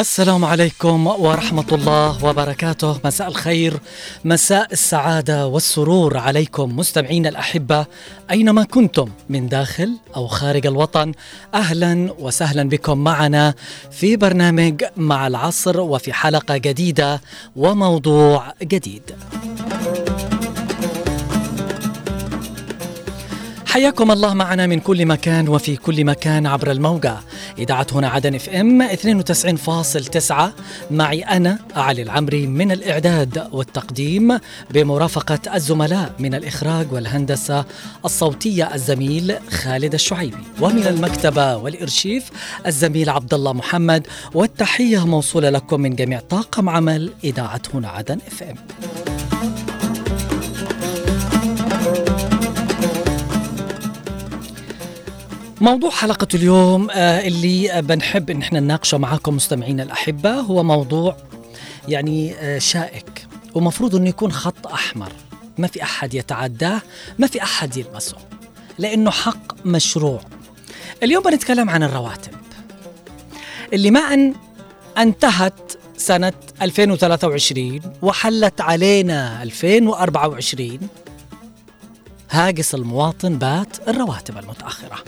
السلام عليكم ورحمة الله وبركاته. مساء الخير مساء السعادة والسرور عليكم مستمعين الأحبة أينما كنتم من داخل أو خارج الوطن. أهلا وسهلا بكم معنا في برنامج مع العصر وفي حلقة جديدة وموضوع جديد. حياكم الله معنا من كل مكان وفي كل مكان عبر الموجة إذاعة هنا عدن إف إم 92.9 معي أنا علي العمري من الإعداد والتقديم بمرافقة الزملاء من الإخراج والهندسة الصوتية الزميل خالد الشعيبي. ومن المكتبة والإرشيف الزميل عبد الله محمد. والتحية موصولة لكم من جميع طاقم عمل إذاعة هنا عدن إف إم. موضوع حلقة اليوم آه، اللي بنحب إن إحنا نناقشه معاكم مستمعينا الأحبة هو موضوع يعني آه، شائك ومفروض إنه يكون خط أحمر. ما في أحد يتعداه ما في أحد يلمسه لأنه حق مشروع. اليوم بنتكلم عن الرواتب اللي ما ان انتهت سنة 2023 وحلت علينا 2024 هاجس المواطن بات الرواتب المتأخرة.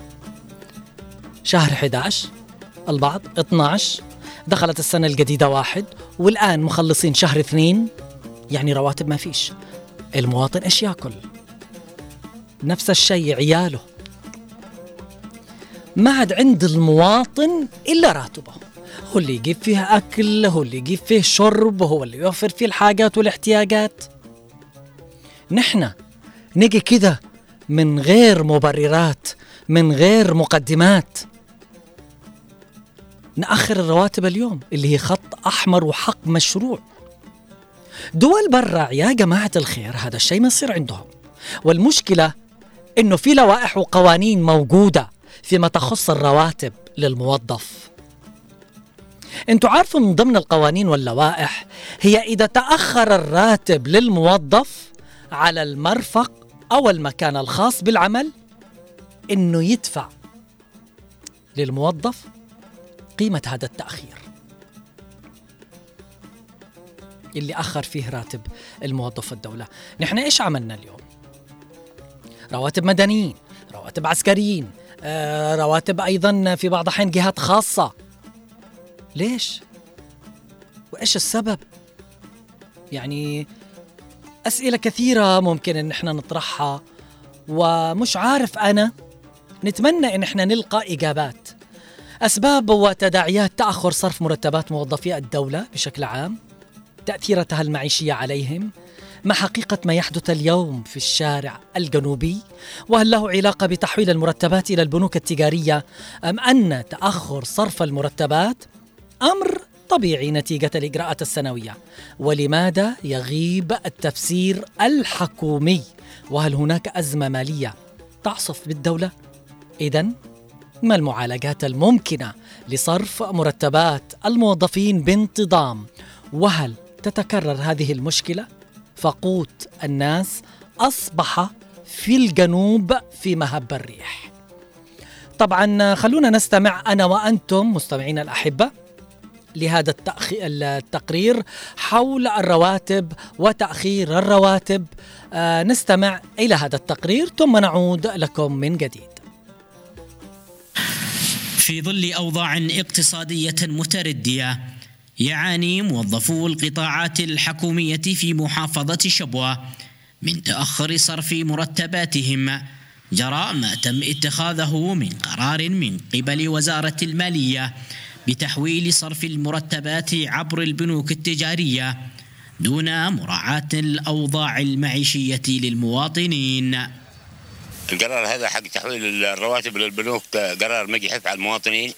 شهر 11 البعض 12 دخلت السنة الجديدة واحد والآن مخلصين شهر اثنين يعني رواتب ما فيش. المواطن إيش ياكل؟ نفس الشيء عياله. ما عاد عند المواطن إلا راتبه. هو اللي يجيب فيه أكل هو اللي يجيب فيه شرب هو اللي يوفر فيه الحاجات والاحتياجات. نحن نجي كده من غير مبررات من غير مقدمات. نأخر الرواتب اليوم اللي هي خط أحمر وحق مشروع. دول برا يا جماعة الخير هذا الشيء ما يصير عندهم. والمشكلة إنه في لوائح وقوانين موجودة فيما تخص الرواتب للموظف. أنتوا عارفوا من ضمن القوانين واللوائح هي إذا تأخر الراتب للموظف على المرفق أو المكان الخاص بالعمل إنه يدفع للموظف قيمة هذا التأخير. اللي أخر فيه راتب الموظف الدولة. نحن إيش عملنا اليوم؟ رواتب مدنيين رواتب عسكريين آه، رواتب أيضا في بعض الأحيان جهات خاصة. ليش؟ وإيش السبب؟ يعني أسئلة كثيرة ممكن إن إحنا نطرحها ومش عارف أنا. نتمنى إن إحنا نلقى إجابات. أسباب وتداعيات تأخر صرف مرتبات موظفي الدولة بشكل عام تأثيراتها المعيشية عليهم ما حقيقة ما يحدث اليوم في الشارع الجنوبي وهل له علاقة بتحويل المرتبات إلى البنوك التجارية أم أن تأخر صرف المرتبات أمر طبيعي نتيجة الإجراءات السنوية ولماذا يغيب التفسير الحكومي وهل هناك أزمة مالية تعصف بالدولة؟ إذا ما المعالجات الممكنة لصرف مرتبات الموظفين بانتظام؟ وهل تتكرر هذه المشكلة؟ فقوت الناس أصبح في الجنوب في مهب الريح. طبعا خلونا نستمع أنا وأنتم مستمعين الأحبة لهذا التقرير حول الرواتب وتأخير الرواتب. آه نستمع إلى هذا التقرير ثم نعود لكم من جديد. في ظل أوضاع اقتصادية متردية. يعاني موظفو القطاعات الحكومية في محافظة شبوة من تأخر صرف مرتباتهم. جراء ما تم اتخاذه من قرار من قبل وزارة المالية بتحويل صرف المرتبات عبر البنوك التجارية دون مراعاة الأوضاع المعيشية للمواطنين. القرار هذا حق تحويل الرواتب للبنوك قرار مجحف على المواطنين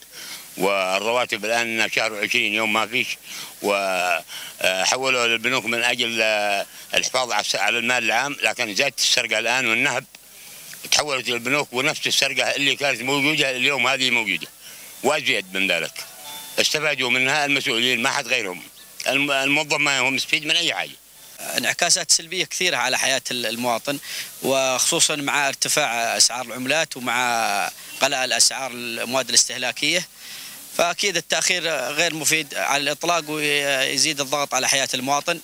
والرواتب الآن شهر 20 يوم ما فيش وحولوا للبنوك من أجل الحفاظ على المال العام لكن زادت السرقة الآن والنهب تحولت للبنوك ونفس السرقة اللي كانت موجودة اليوم هذه موجودة وازيد من ذلك. استفادوا منها المسؤولين ما حد غيرهم. الموظف ما هو مستفيد من أي حاجة. انعكاسات سلبية كثيرة على حياة المواطن وخصوصا مع ارتفاع أسعار العملات ومع غلاء الأسعار المواد الاستهلاكية. فأكيد التأخير غير مفيد على الإطلاق ويزيد الضغط على حياة المواطن.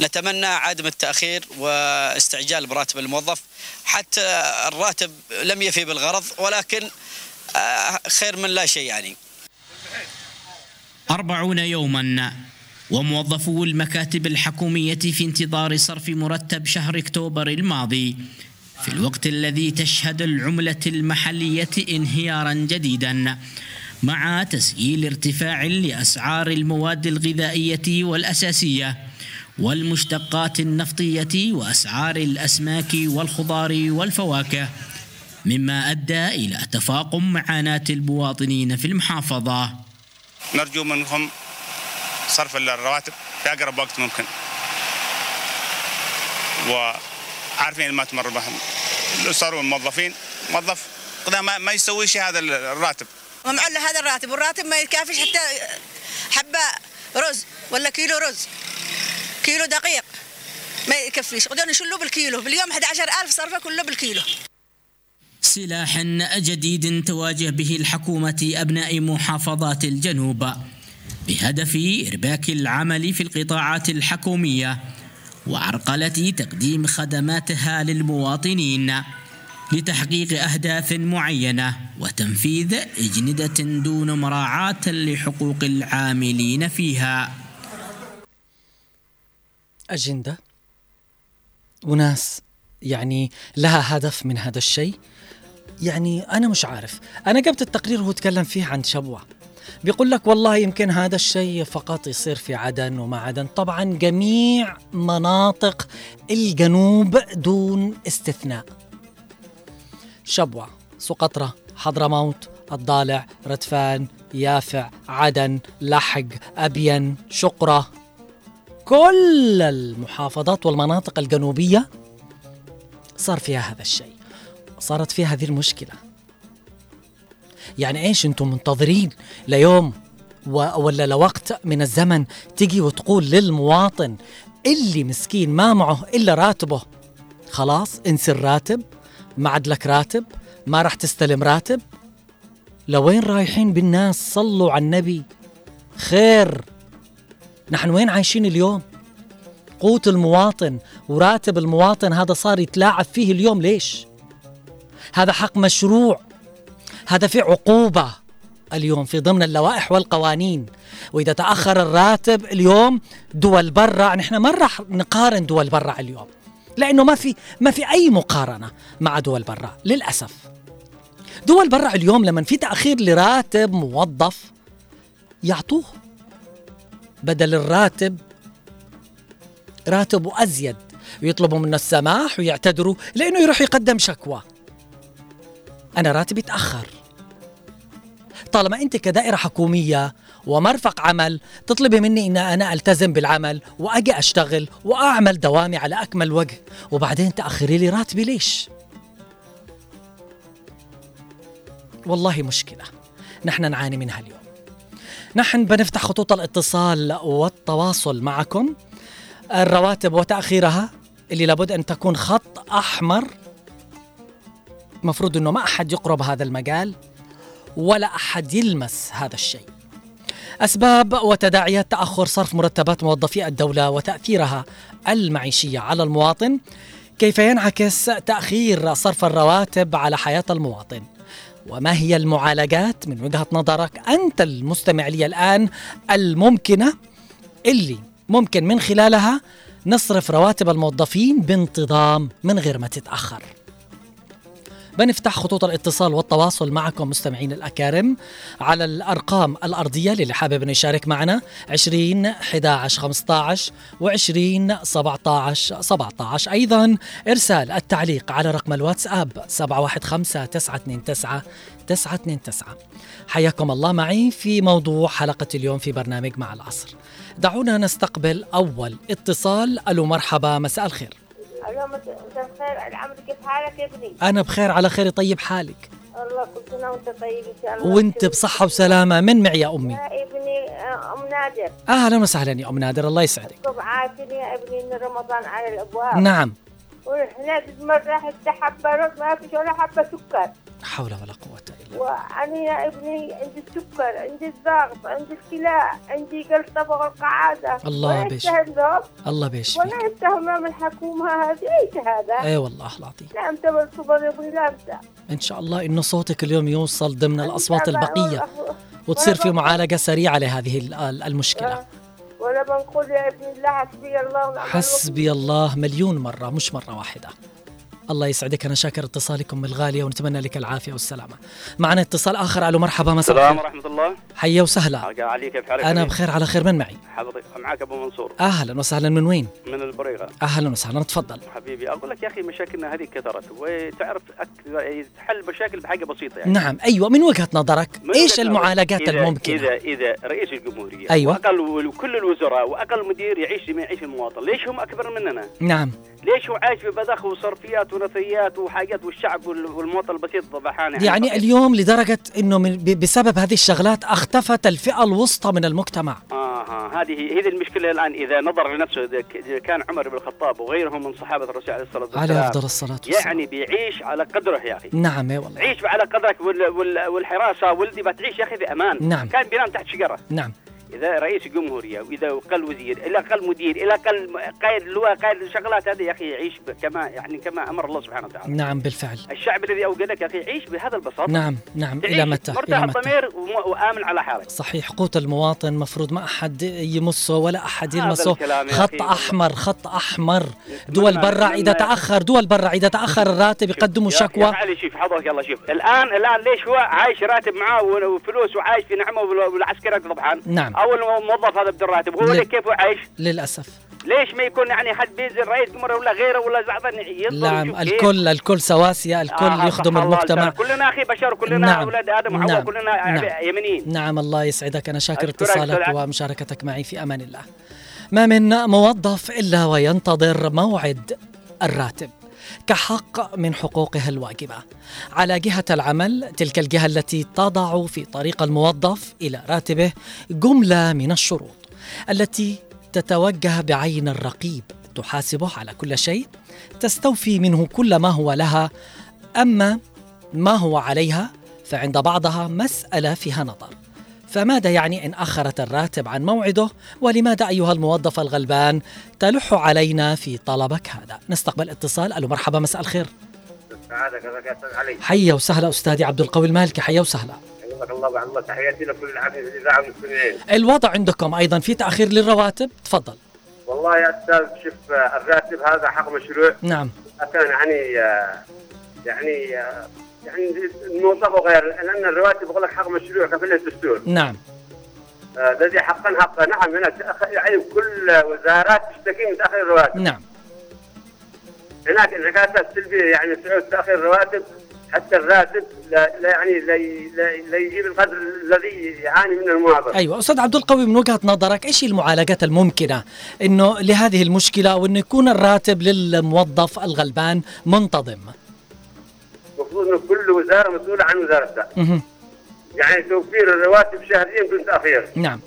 نتمنى عدم التأخير واستعجال براتب الموظف. حتى الراتب لم يفي بالغرض ولكن آه، خير من لا شيء يعني. أربعون يوما. وموظفو المكاتب الحكومية في انتظار صرف مرتب شهر أكتوبر الماضي. في الوقت الذي تشهد العملة المحلية انهيارا جديدا مع تسجيل ارتفاع لأسعار المواد الغذائية والأساسية والمشتقات النفطية وأسعار الأسماك والخضار والفواكه مما أدى إلى تفاقم معاناة المواطنين في المحافظة. نرجو منهم صرف الرواتب في أقرب وقت ممكن. وعارفين ما تمر بهم الأسر والموظفين موظف ما, ما يسوي شيء هذا الراتب. ومعله هذا الراتب والراتب ما يكافيش حتى حبة رز ولا كيلو رز. كيلو دقيق ما يكفيش. قدرنا نشلو بالكيلو. باليوم 11000 صرفه كله بالكيلو. سلاح جديد تواجه به الحكومة أبناء محافظات الجنوب. بهدف إرباك العمل في القطاعات الحكومية وعرقلة تقديم خدماتها للمواطنين لتحقيق أهداف معينة وتنفيذ أجندة دون مراعاة لحقوق العاملين فيها. أجندة؟ وناس يعني لها هدف من هذا الشيء؟ يعني أنا مش عارف. أنا قبل التقرير هو تكلم فيه عن شبوة. بيقول لك والله يمكن هذا الشيء فقط يصير في عدن وما عدن. طبعا جميع مناطق الجنوب دون استثناء. شبوة سقطرة حضرموت الضالع ردفان يافع عدن لحق أبين شقرة. كل المحافظات والمناطق الجنوبية صار فيها هذا الشيء صارت فيها هذه المشكلة. يعني إيش أنتم منتظرين ليوم ولا لوقت من الزمن تجي وتقول للمواطن اللي مسكين ما معه إلا راتبه. خلاص انسى الراتب ما عاد لك راتب ما راح تستلم راتب. لوين رايحين بالناس؟ صلوا على النبي. خير. نحن وين عايشين اليوم؟ قوت المواطن وراتب المواطن هذا صار يتلاعب فيه اليوم ليش؟ هذا حق مشروع. هذا في عقوبة اليوم في ضمن اللوائح والقوانين. وإذا تأخر الراتب اليوم دول برا نحن ما راح نقارن دول برا اليوم لأنه ما في ما في أي مقارنة مع دول برا للأسف. دول برا اليوم لما في تأخير لراتب موظف يعطوه. بدل الراتب راتبه أزيد. ويطلبوا منه السماح ويعتذروا لأنه يروح يقدم شكوى. أنا راتبي تأخر طالما أنت كدائرة حكومية ومرفق عمل تطلبي مني إن أنا ألتزم بالعمل وأجي أشتغل وأعمل دوامي على أكمل وجه وبعدين تأخري لي راتبي ليش؟ والله مشكلة. نحن نعاني منها اليوم. نحن بنفتح خطوط الاتصال والتواصل معكم. الرواتب وتأخيرها اللي لابد أن تكون خط أحمر مفروض إنه ما أحد يقرب هذا المجال ولا أحد يلمس هذا الشيء. أسباب وتداعيات تأخر صرف مرتبات موظفي الدولة وتأثيرها المعيشية على المواطن كيف ينعكس تأخير صرف الرواتب على حياة المواطن؟ وما هي المعالجات؟ من وجهة نظرك أنت المستمع لي الآن الممكنة؟ اللي ممكن من خلالها نصرف رواتب الموظفين بانتظام من غير ما تتأخر. بنفتح خطوط الاتصال والتواصل معكم مستمعين الأكارم على الأرقام الأرضية للي حابب يشارك معنا. 20 11 15 و20 17 17 أيضا إرسال التعليق على رقم الواتساب 715 929 929 حياكم الله معي في موضوع حلقة اليوم في برنامج مع العصر. دعونا نستقبل أول اتصال. ألو مرحبا مساء الخير. ألو مساء الخير عمرو كيف حالك يا ابني؟ أنا بخير على خير طيب حالك. الله كل سنة وأنت طيب إن شاء الله. وأنت بصحة وسلامة. من معي يا أمي؟ يا ابني أم نادر. أهلا وسهلا يا أم نادر الله يسعدك. طب عارفين يا ابني إن رمضان على الأبواب. نعم. ونحن مرة حتى حبة رز ما فيش ولا حبة سكر. حول ولا قوة إلا وأنا يا ابني عندي السكر عندي الضغط عندي الكلى عندي قلب طبق القعادة. الله بيش. الله بيشفيك ولا من الحكومة هذه إيش هذا؟ إي والله العظيم. لا أنت بالصبر يا ابني أنت إن شاء الله انه صوتك اليوم يوصل ضمن الأصوات البقية وتصير في معالجة سريعة لهذه ال- ال- المشكلة. ولا بنقول يا ابني الله حسبي الله حسبي الله مليون مرة مش مرة واحدة. الله يسعدك. أنا شاكر اتصالكم الغالية ونتمنى لك العافية والسلامة. معنا اتصال آخر. ألو مرحبا مساء السلام ورحمة الله. حيا وسهلا. علي كيف حالك؟ أنا بخير على خير من معي؟ حضرتك معك أبو منصور. أهلا وسهلا. من وين؟ من البريغة. أهلا وسهلا. تفضل. حبيبي أقول لك يا أخي مشاكلنا هذه كثرت وتعرف أك- تحل مشاكل بحاجة بسيطة يعني. نعم أيوه. من وجهة نظرك؟ من إيش وجهة المعالجات إذا- الممكنة؟ إذا إذا رئيس الجمهورية أيوة. وأقل وكل الوزراء وأقل مدير يعيش ما يعيش المواطن ليش هم أكبر مننا؟ نعم. ليش هو عايش ببذخ وصرفيات ونثريات وحاجات والشعب وال- والمواطن البسيط ضبحان يعني اليوم لدرجة إنه من بسبب هذه الشغلات اختفت الفئة الوسطى من المجتمع. آه هذه هذه المشكلة الآن. إذا نظر لنفسه إذا كان عمر بن الخطاب وغيره من صحابة الرسول عليه الصلاة والسلام عليه أفضل الصلاة والسلام. يعني بيعيش على قدره يا أخي. نعم إي والله. عيش على قدرك وال وال والحراسة والدي بتعيش يا أخي بأمان. نعم. كان بينام تحت شجرة. نعم. إذا رئيس الجمهورية وإذا أقل وزير إلى أقل مدير إلى أقل قائد لواء قائد الشغلات هذه يا أخي يعيش كما يعني كما أمر الله سبحانه وتعالى. نعم بالفعل. الشعب الذي أوجدك يا أخي يعيش بهذا البساطة. نعم نعم إلى متى؟ مرتاح إلى متى؟ الضمير وآمن على حالك. صحيح قوت المواطن مفروض ما أحد يمسه ولا أحد يلمسه. خط. أحمر خط أحمر. دول برا إذا تأخر دول برا إذا تأخر الراتب يقدموا يا- يا شكوى علي شوف حضرتك يلا شوف. الان الآن ليش هو عايش راتب معاه وفلوس وعايش في نعمه وال- والعسكري طبعا نعم. أو الموظف هذا بدون راتب هو ليه؟ كيف عايش للأسف ليش ما يكون يعني حد بينزل رئيس جمهوريه ولا غيره ولا ينظر نعم؟ الكل الكل سواسية الكل آه، يخدم المجتمع. كلنا أخي بشر كلنا نعم. أولاد آدم وحواء نعم. كلنا نعم. يمنيين نعم الله يسعدك أنا شاكر اتصالك ومشاركتك معي في أمان الله ما من موظف إلا وينتظر موعد الراتب كحق من حقوقه الواجبة. على جهة العمل تلك الجهة التي تضع في طريق الموظف إلى راتبه جملة من الشروط. التي تتوجه بعين الرقيب تحاسبه على كل شيء تستوفي منه كل ما هو لها. أما ما هو عليها فعند بعضها مسألة فيها نظر. فماذا يعني إن أخرت الراتب عن موعده؟ ولماذا أيها الموظف الغلبان تلح علينا في طلبك هذا؟ نستقبل اتصال. ألو مرحبا مساء الخير. حيا وسهلا أستاذي عبد القوي المالكي. حيا وسهلا. الله وعلى تحياتي لكل العافيه في الاذاعه والمستمعين الوضع عندكم أيضا في تأخير للرواتب؟ تفضل. والله يا أستاذ شوف الراتب هذا حق مشروع. نعم. كان يعني يعني آه، يعني الموظف وغير لأن الرواتب يقول لك حق مشروع كفل الدستور. نعم. آه، الذي حقا حقا. نعم هنا يعني كل وزارات تشتكي من تأخير الرواتب. نعم. هناك انعكاسات سلبيه يعني سعود تأخير الرواتب حتى الراتب لا, لا يعني لا, لا, لا يجيب القدر الذي يعاني منه المواطن. أيوة. أستاذ عبد القوي من وجهة نظرك هي المعالجات الممكنة إنه لهذه المشكلة وإنه يكون الراتب للموظف الغلبان منتظم؟ المفروض إنه كل وزارة مسؤولة عن وزارتها. يعني توفير الرواتب شهريا بدون تاخير نعم.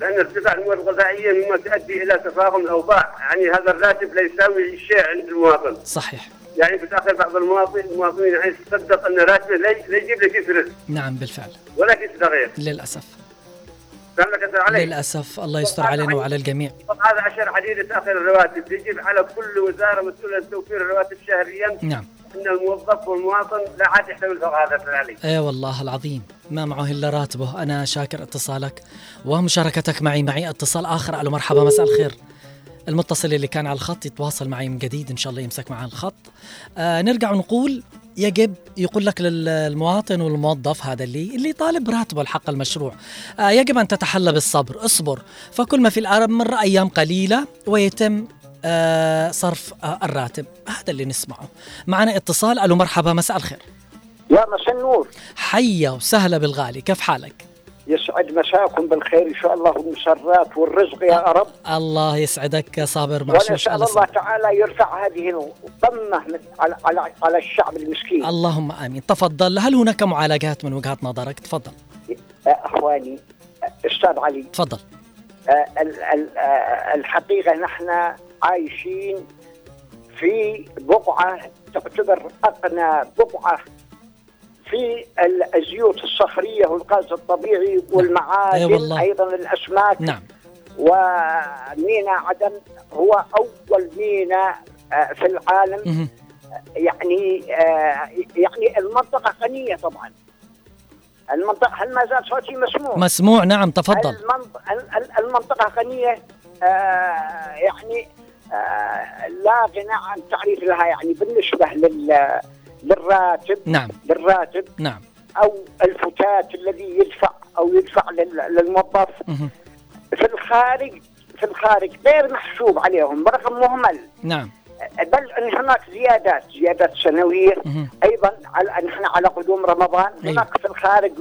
لأن ارتفاع المواد الغذائية مما تؤدي إلى تفاقم الأوضاع. يعني هذا الراتب لا يساوي شيء عند المواطن. صحيح. يعني بتاخر بعض المواطنين المواطنين يعني تصدق أن راتبه لا يجيب له كيس رزق نعم بالفعل. ولا كيس تغيير لك علي للأسف. الله يستر علينا وعلى الجميع. هذا عشان عديد تاخير الرواتب. يجب على كل وزارة مسؤولة عن توفير الرواتب شهريا. نعم. إن الموظف والمواطن لا عاد يحتمل فوق هذا علي إي والله العظيم. ما معه إلا راتبه. أنا شاكر اتصالك ومشاركتك معي. معي اتصال آخر. ألو مرحبا مساء الخير. المتصل اللي كان على الخط يتواصل معي من جديد. إن شاء الله يمسك معي الخط. آه نرجع ونقول يجب يقول لك للمواطن والموظف هذا اللي اللي طالب راتبه الحق المشروع. آه يجب أن تتحلى بالصبر. اصبر. فكل ما في الامر أيام قليلة ويتم صرف آه الراتب. هذا اللي نسمعه. معنا اتصال. ألو مرحبا مساء الخير. يا مساء النور. حيا وسهلا بالغالي. كيف حالك؟ يسعد مساكم بالخير إن شاء الله والمسرات والرزق يا رب. الله يسعدك يا صابر معشوش ونسأل الله الله. تعالى يرفع هذه الضمة من على على على الشعب المسكين. اللهم آمين. تفضل. هل هناك معالجات من وجهه نظرك؟ تفضل. آه، أخواني آه، أستاذ علي. تفضل. آه، ال- ال- آه، الحقيقة نحن عايشين في بقعة تعتبر أقنى بقعة في ال- الزيوت الصخرية والغاز الطبيعي والمعادن أي والله. أيضا الأسماك. نعم. وميناء عدن هو أول ميناء آه، في العالم. يعني آه، يعني المنطقة غنية طبعا. المنطقة هل ما زال صوتي مسموع؟ مسموع نعم تفضل. المنط- ال- ال- المنطقة غنية آه، يعني لا غنى عن تعريف لها يعني بالنسبة لل للراتب. نعم. للراتب. نعم. أو الفتات الذي يدفع أو يدفع لل- للموظف. في الخارج في الخارج غير محسوب عليهم برقم مهمل. نعم. بل ان هناك زيادات زيادات سنوية. أيضا على نحن على قدوم رمضان. هناك في الخارج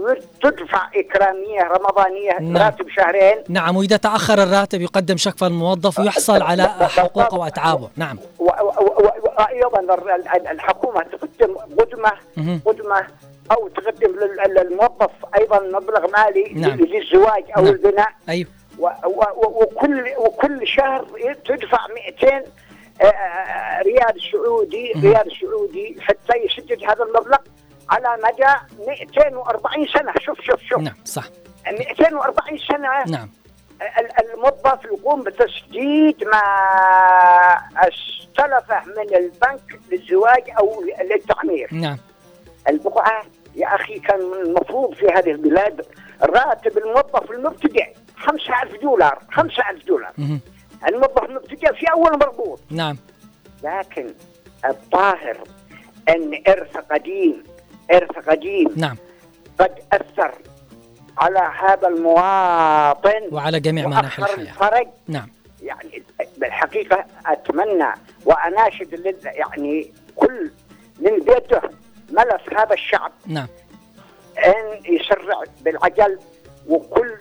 تدفع إكرامية رمضانية نعم. راتب شهرين نعم وإذا تأخر الراتب يقدم شكفى الموظف ويحصل على حقوقه وأتعابه نعم وأيضا ال- ال- الحكومة تقدم قدمة. قدمة أو تقدم لل- للموظف أيضا مبلغ مالي نعم. للزواج أو نعم. البناء أيوه و- وكل وكل شهر تدفع 200 آه، ريال سعودي. ريال سعودي حتى يسدد هذا المبلغ على مدى 240 سنة. شوف شوف شوف. نعم صح. 240 سنة. نعم. ال- الموظف يقوم بتسديد ما استلفه من البنك للزواج أو للتعمير. نعم. البقعة يا أخي كان المفروض في هذه البلاد راتب الموظف المبتدئ 5000 دولار 5000 دولار. الموظف المبتدئ في أول مربوط. نعم. لكن الظاهر أن ارث قديم ارث قديم نعم. قد أثر على هذا المواطن وعلى جميع مناحي الحياة. الفرج. نعم. يعني بالحقيقة أتمنى وأناشد يعني كل من بيده ملف هذا الشعب. نعم. أن يسرع بالعجل وكل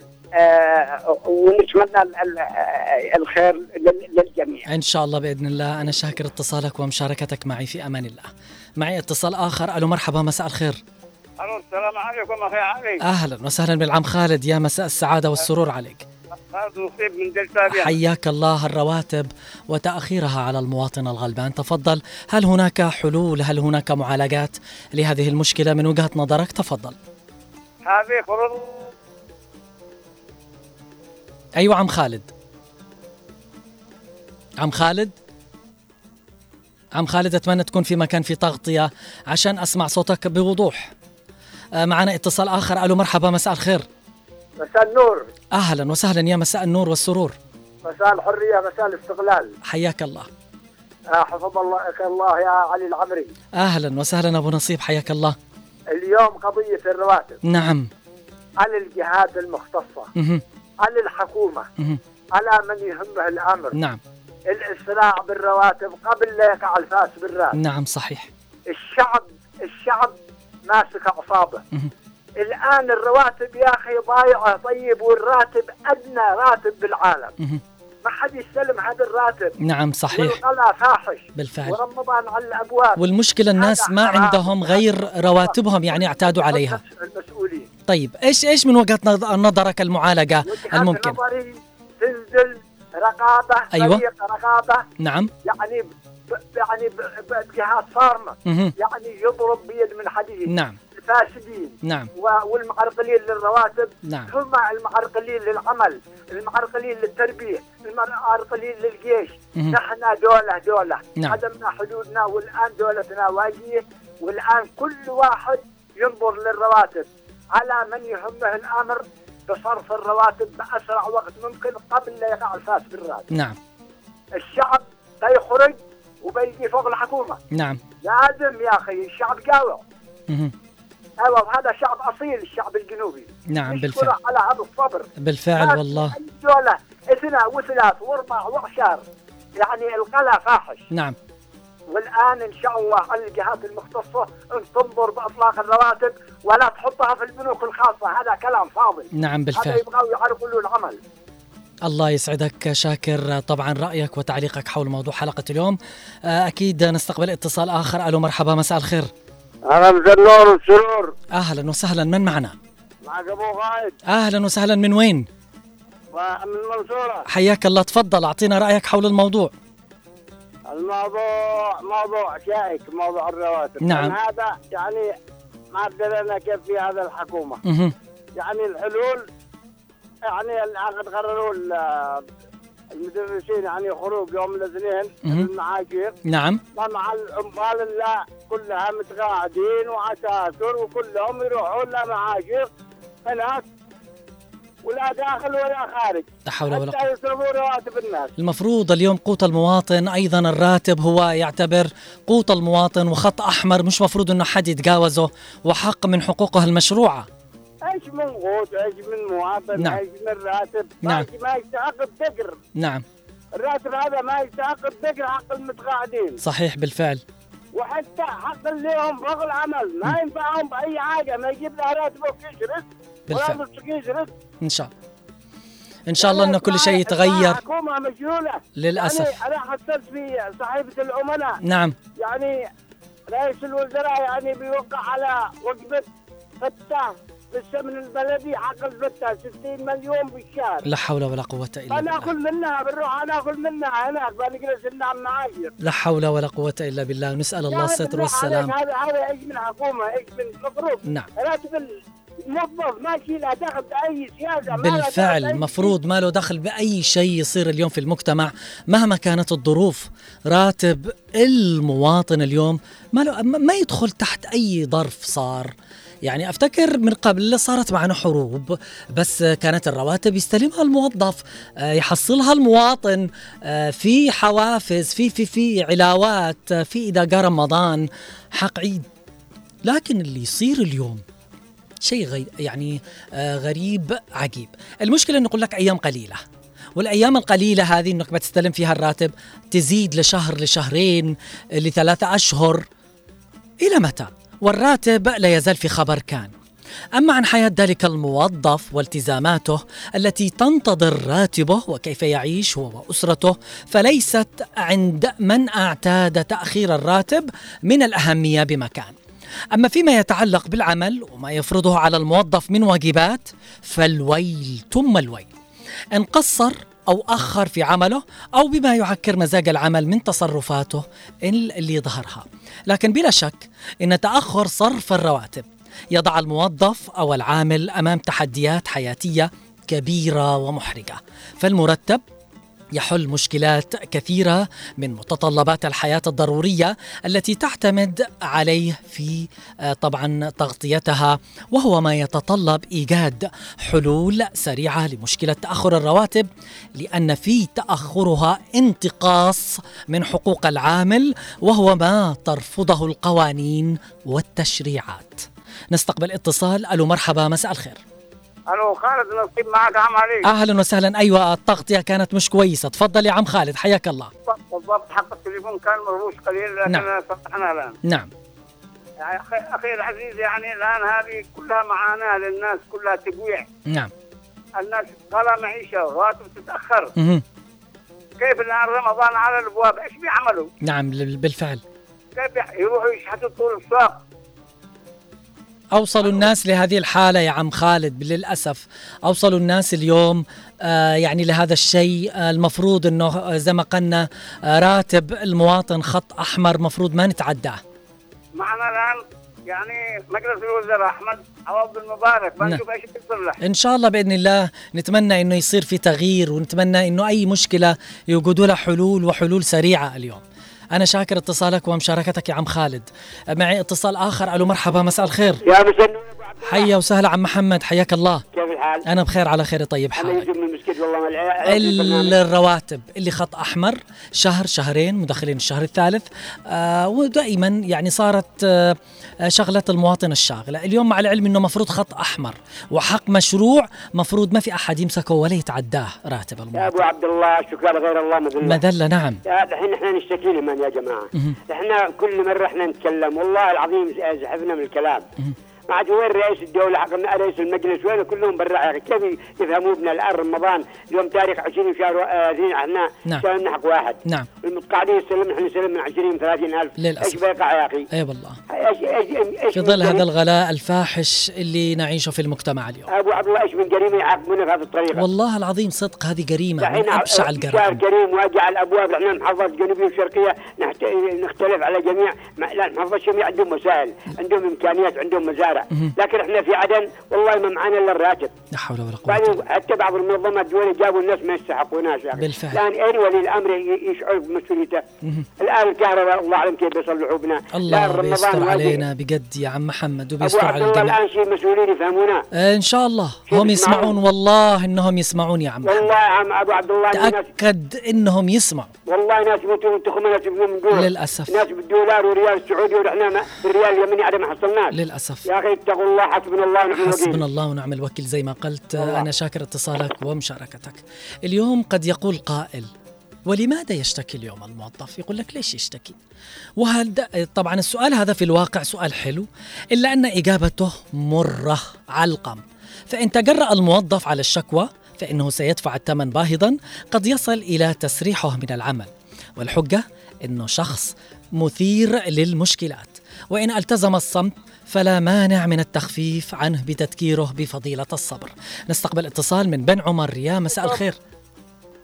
ونتمنى ال- ال- آه، الخير لل- للجميع. إن شاء الله بإذن الله. أنا شاكر اتصالك ومشاركتك معي في أمان الله. معي اتصال آخر. ألو مرحبا. مساء الخير. ألو السلام عليكم أخي علي. أهلا وسهلا بالعم خالد يا مساء السعادة والسرور عليك. من حياك الله. الرواتب وتأخيرها على المواطن الغلبان. تفضل. هل هناك حلول؟ هل هناك معالجات لهذه المشكلة؟ من وجهة نظرك تفضل. هذه فرض أيوة عم خالد. عم خالد؟ عم خالد أتمنى تكون في مكان في تغطية عشان أسمع صوتك بوضوح. آه، معنا اتصال آخر. ألو مرحبا مساء الخير. مساء النور. أهلا وسهلا يا مساء النور والسرور. مساء الحرية مساء الاستقلال. حياك الله. آه، حفظ الله الله يا علي العمري. أهلا وسهلا أبو نصيب حياك الله. اليوم قضية الرواتب. نعم. على الجهات المختصة. مهم. على الحكومة. مهم. على من يهمه الأمر. نعم. الإسراع بالرواتب قبل لا يقع الفاس بالرأس. نعم صحيح. الشعب الشعب ماسك أعصابه. مهم. الآن الرواتب يا أخي ضايعة طيب والراتب أدنى راتب بالعالم. ما حد يستلم هذا الراتب. نعم صحيح. والغلا فاحش. بالفعل. ورمضان على الأبواب. والمشكلة الناس ما. عندهم غير رواتبهم يعني اعتادوا عليها. المسؤولين طيب إيش إيش من وجهة نظ- نظرك المعالجة وجهة الممكن؟ نظري تنزل رقابة أيوة. رقابة. نعم. يعني ب... يعني ب... بجهات صارمة مهم. يعني يضرب بيد من حديد. نعم. الفاسدين. نعم. و... والمعرقلين للرواتب. نعم. ثم المعرقلين للعمل. المعرقلين للتربية. المعرقلين للجيش. مهم. نحن دولة دولة. نعم. عدمنا حدودنا والآن دولتنا واجية والآن كل واحد ينظر للرواتب. على من يهمه الأمر بصرف الرواتب بأسرع وقت ممكن قبل لا يقع الفاس بالراس نعم. الشعب بيخرج وبيجي فوق الحكومة. نعم. لازم يا أخي الشعب قاوع مهم. أيوه وهذا شعب أصيل الشعب الجنوبي. نعم بالفعل. على هذا الصبر. بالفعل والله. دولة اثنى وثلاث واربع وعشر يعني القلع فاحش. نعم. والآن إن شاء الله على الجهات المختصة أن تنظر بأطلاق الرواتب ولا تحطها في البنوك الخاصة. هذا كلام فاضي نعم هذا بالفعل يبغوا يعرقوا له العمل. الله يسعدك شاكر طبعا رأيك وتعليقك حول موضوع حلقة اليوم. آه، أكيد نستقبل اتصال آخر. ألو مرحبا مساء الخير. أنا النور والسرور أهلا وسهلا من معنا؟ معك أبو غايد أهلا وسهلا من وين؟ من المنصوره حياك الله تفضل أعطينا رأيك حول الموضوع. الموضوع موضوع شائك موضوع الرواتب نعم. هذا يعني ما أدري أنا كيف في هذا الحكومة مهم. يعني الحلول يعني الان قد قرروا ال- المدرسين يعني خروج يوم الاثنين. المعاشير نعم مع العمال لا كلها متقاعدين وعساكر وكلهم يروحون لمعاشر هناك ولا داخل ولا خارج. لا حول ولا قوة يصرفوا رواتب الناس. المفروض اليوم قوت المواطن أيضا الراتب هو يعتبر قوت المواطن وخط أحمر مش مفروض إنه حد يتجاوزه وحق من حقوقه المشروعة. إيش من قوت إيش من مواطن نعم. إيش من راتب. نعم. ما يستحق الذكر نعم. الراتب هذا ما يستحق الذكر حق المتقاعدين. صحيح بالفعل. وحتى حق اللي هم فوق العمل. ما ينفعهم بأي حاجة. ما يجيب له راتبه كيش رزق. بالفعل. إن شاء الله. إن شاء الله انه كل شيء يتغير. حكومة مجهولة. للأسف. يعني أنا حصلت في صحيفة الأمناء. نعم. يعني رئيس الوزراء يعني بيوقع على وجبة فتة بالسمن البلدي حق الفتة 60 مليون بالشهر. لا حول ولا قوة إلا بالله. فناكل منها بنروح ناكل منها. هناك بنجلس ننام معايير لا حول ولا قوة إلا بالله. نسأل الله الستر والسلام. هذا هذا إيش من حكومة إيش من مفروض. نعم. الموظف ما شيء له دخل بأي سياسة بالفعل بأي مفروض ما له دخل بأي شيء يصير اليوم في المجتمع. مهما كانت الظروف راتب المواطن اليوم ما له ما يدخل تحت أي ظرف صار. يعني أفتكر من قبل صارت معنا حروب بس كانت الرواتب يستلمها الموظف آه، يحصلها المواطن آه، في حوافز في في في علاوات آه، في إذا جاء رمضان حق عيد. لكن اللي يصير اليوم شيء غي يعني آه غريب عجيب. المشكلة إنه يقول لك أيام قليلة. والأيام القليلة هذه إنك بتستلم فيها الراتب تزيد لشهر لشهرين لثلاثة أشهر. إلى متى؟ والراتب لا يزال في خبر كان. أما عن حياة ذلك الموظف والتزاماته التي تنتظر راتبه وكيف يعيش هو وأسرته فليست عند من أعتاد تأخير الراتب من الأهمية بمكان. أما فيما يتعلق بالعمل وما يفرضه على الموظف من واجبات فالويل ثم الويل. إن قصر أو أخر في عمله أو بما يعكر مزاج العمل من تصرفاته اللي ظهرها لكن بلا شك إن تأخر صرف الرواتب. يضع الموظف أو العامل أمام تحديات حياتية كبيرة ومحرجة. فالمرتب يحل مشكلات كثيرة من متطلبات الحياة الضرورية التي تعتمد عليه في آه، طبعا تغطيتها وهو ما يتطلب إيجاد حلول سريعة لمشكلة تأخر الرواتب لأن في تأخرها انتقاص من حقوق العامل وهو ما ترفضه القوانين والتشريعات. نستقبل اتصال ألو مرحبا مساء الخير. ألو خالد نصيب معك عم علي. أهلا وسهلا. أيوه التغطية كانت مش كويسة. تفضل يا عم خالد حياك الله. بالضبط حق التليفون كان مرهوش قليل لكن نعم. صلحنا الآن. نعم. يعني أخي العزيز يعني الآن هذه كلها معاناة للناس كلها تجويع نعم. الناس طالع معيشة رواتب تتأخر. مهم. كيف الآن رمضان على الأبواب؟ إيش بيعملوا؟ نعم بالفعل. كيف يروحوا يشحتوا طول الساق أوصلوا الناس لهذه الحالة يا عم خالد للأسف. أوصلوا الناس اليوم آه يعني لهذا الشيء آه المفروض أنه آه، زي ما قلنا آه راتب المواطن خط أحمر مفروض ما نتعداه. معنا الآن يعني مجلس الوزراء أحمد عوض المبارك نعم. بنشوف إيش بيصير له إن شاء الله بإذن الله نتمنى أنه يصير في تغيير ونتمنى أنه أي مشكلة يوجدوا لها حلول وحلول سريعة اليوم. أنا شاكر اتصالك ومشاركتك يا عم خالد. معي اتصال آخر. ألو مرحبا مساء الخير. يا مساء حيا وسهلا عم محمد حياك الله. كيف الحال؟ أنا بخير على خير. طيب حالك؟ مسكت والله ما الرواتب اللي خط أحمر شهر شهرين مدخلين الشهر الثالث. آه ودائما يعني صارت آه شغلة المواطن الشاغلة. اليوم مع العلم إنه مفروض خط أحمر وحق مشروع مفروض ما في أحد يمسكه ولا يتعداه راتب يا المواطن. ابو عبد الله شكرا غير الله مذلة مذلة نعم. يا الحين إحنا نشتكي لمن يا جماعة؟ إحنا كل مرة إحنا نتكلم والله العظيم زحفنا من الكلام. ما عاد وين رئيس الدولة حق رئيس المجلس؟ وين كلهم برا كيف يفهموا ابن الان رمضان؟ اليوم تاريخ 20 شهر آه، اثنين إحنا نعم. حق واحد. نعم. المتقاعدين يستلم إحنا نستلم من 20 30 ألف. للأسف. إيش بيقع يا أخي؟ أي والله. إيش إيش إيش في ظل هذا الغلاء الفاحش اللي نعيشه في المجتمع اليوم. أبو عبد الله إيش من جريمه يعاقبونا بهذه الطريقة؟ والله العظيم صدق هذه جريمة من شهر الجرائم. كريم واجع الأبواب. إحنا محافظات جنوبيه وشرقيه نحت... نختلف على جميع. لا محافظه الشماليه عندهم وسائل عندهم إمكانيات عندهم مزارع. مهم. لكن إحنا في عدن والله ما معانا إلا الراتب لا حول ولا قوة بعدين حتى بعض المنظمات الدوليه جابوا الناس ما يستحقوناش أخي. بالفعل. الآن اين ولي الامر يشعر بمسؤوليته؟ الآن الكهرباء الله أعلم كيف بيصلحوا بنا الله بيستر. علينا بجد يا عم محمد وبيستر على الجميع الآن شيء مسؤولين يفهمونا إن شاء الله هم يسمعون. والله إنهم يسمعون يا عم والله يا عم أبو عبد الله تأكد إنهم يسمعوا والله ناس يموتون من ناس جوع للأسف. ناس بالدولار وريال السعودي ونحن بالريال اليمني عاد ما حصلناش للأسف يا أخي اتقوا الله حسبنا الله ونعم الوكيل. حسبنا الله ونعم الوكيل. زي ما قلت والله. أنا شاكر اتصالك ومشاركتك. اليوم قد يقول قائل ولماذا يشتكي اليوم الموظف؟ يقول لك ليش يشتكي؟ وهل طبعا السؤال هذا في الواقع سؤال حلو إلا أن إجابته مرة علقم. فإن تجرأ الموظف على الشكوى فإنه سيدفع الثمن باهظا قد يصل إلى تسريحه من العمل. والحجة أنه شخص مثير للمشكلات. وإن ألتزم الصمت فلا مانع من التخفيف عنه بتذكيره بفضيلة الصبر. نستقبل اتصال من بن عمر. يا مساء الخير.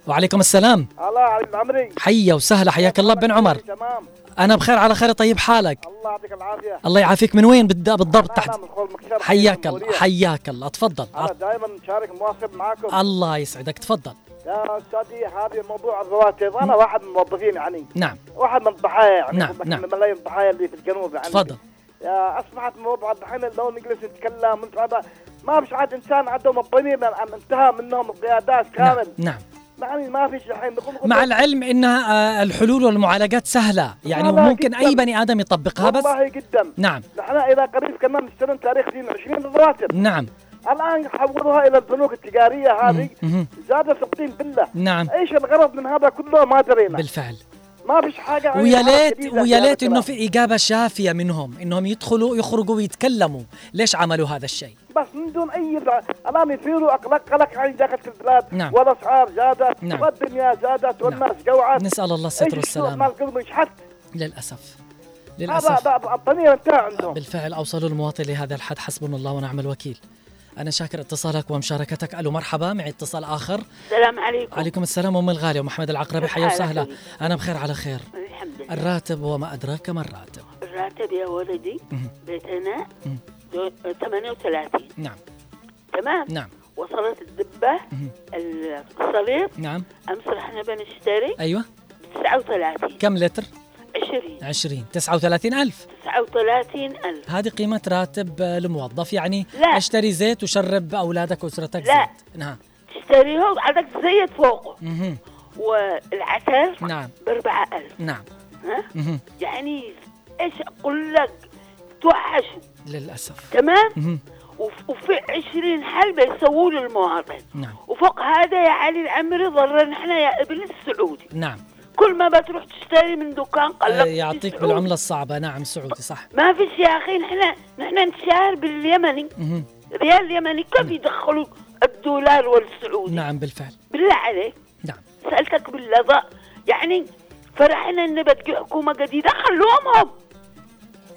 وعليكم السلام. الله على عمري حيا وسهلا حياك الله بن عمر. تمام. أنا بخير على خير. طيب حالك؟ الله يعطيك العافية. الله يعافيك. من وين؟ بالضبط تحت. من حياك الله. حياك الله. تفضل. أنا دائما مشارك مواصل معاكم. الله يسعدك. تفضل. يا أستاذي هذه موضوع الرواتب أنا واحد من الموظفين يعني. نعم. واحد من الضحايا يعني. نعم، من نعم. ملايين الضحايا اللي في الجنوب يعني. تفضل. أصبحت موضوع الحين لو نجلس نتكلم من هذا. ما فيش عاد إنسان عندهم الضمير لأن انتهى منهم القيادات نعم كامل. نعم. يعني ما فيش الحين. مع العلم انها آه، الحلول والمعالجات سهلة. يعني ممكن أي. بني آدم يطبقها بس. والله جدا. نعم. نحن إلى قريب كمان نستلم تاريخ 22 الرواتب نعم. الآن حولوها إلى البنوك التجارية هذه. زادت 60 بالله. نعم. إيش الغرض من هذا كله؟ ما درينا. بالفعل. ما فيش حاجة يعني ويا ليت ويا ليت إنه. في إجابة شافية منهم إنهم يدخلوا يخرجوا ويتكلموا. ليش عملوا هذا الشيء؟ بس من دون أي الان يثيروا اقلق قلق عن داخل البلاد. نعم. والأسعار زادت نعم. والدنيا زادت والناس جوعت. نسأل الله الستر والسلامه للأسف. للأسف. هذا الضمير انتهى عندهم بالفعل أوصلوا المواطن لهذا الحد حسبنا الله ونعم الوكيل. أنا شاكر اتصالك ومشاركتك. ألو مرحبا. معي اتصال آخر. السلام عليكم. عليكم السلام أم الغاليه ومحمد العقربي. حيا وسهلا؟ أنا بخير على خير. الحمد لله. الراتب وما أدراك ما الراتب؟ الراتب يا ولدي. بيتنا مهم. دو- 38 نعم. تمام؟ نعم. وصلت الدبة. الصليب. نعم. أمس رحنا بنشتري أيوه. 39 كم لتر؟ 20 20 39 ألف. 39 ألف. هذه قيمة راتب الموظف يعني لا. اشتري زيت وشرب أولادك وأسرتك لا. زيت. نعم. تشتريه عندك زيت فوقه. مهم. والعسل نعم. بأربعة ألف. نعم. ها. يعني إيش أقول لك؟ توحشوا للأسف. تمام. وف- وفي 20 حل بيسووا للمواطن نعم. وفوق هذا يا علي العمري ضرنا نحن يا ابن السعودي. نعم. كل ما بتروح تشتري من دكان آه، قلب يعطيك بالعملة الصعبة. نعم سعودي صح. ما فيش يا أخي نحن نحن نتشاهر باليمني. ريال يمني كيف يدخلوا الدولار والسعودي؟ نعم بالفعل. بالله عليك. نعم. سألتك بالله يعني فرحنا ان بتجي حكومة جديدة. خلوهم. هم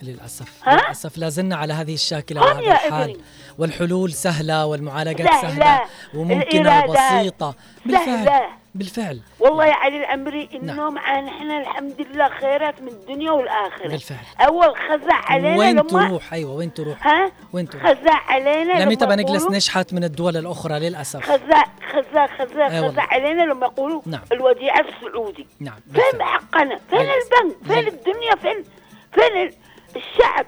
للأسف؟ للأسف لا زلنا على هذه الشاكلة وهذا يا الحال. ابني. والحلول سهلة والمعالجات سهلة. سهلة وممكنة وبسيطة. بالفعل. بالفعل. والله يا علي العمري انه نعم. معانا نحن الحمد لله خيرات من الدنيا والآخرة. بالفعل. أول خزع علينا وين لما تروح؟ أيوة وين تروح؟ ها؟ وين تروح؟ خزع علينا لم لما يتبقى نجلس نشحت من الدول الأخرى للأسف. خزع خزع خزع أي والله. خزع علينا لما يقولوا نعم. الوديعة السعودي. نعم فين حقنا؟ فين للأسف. البنك؟ فين الدنيا؟ فين فين ال- الشعب؟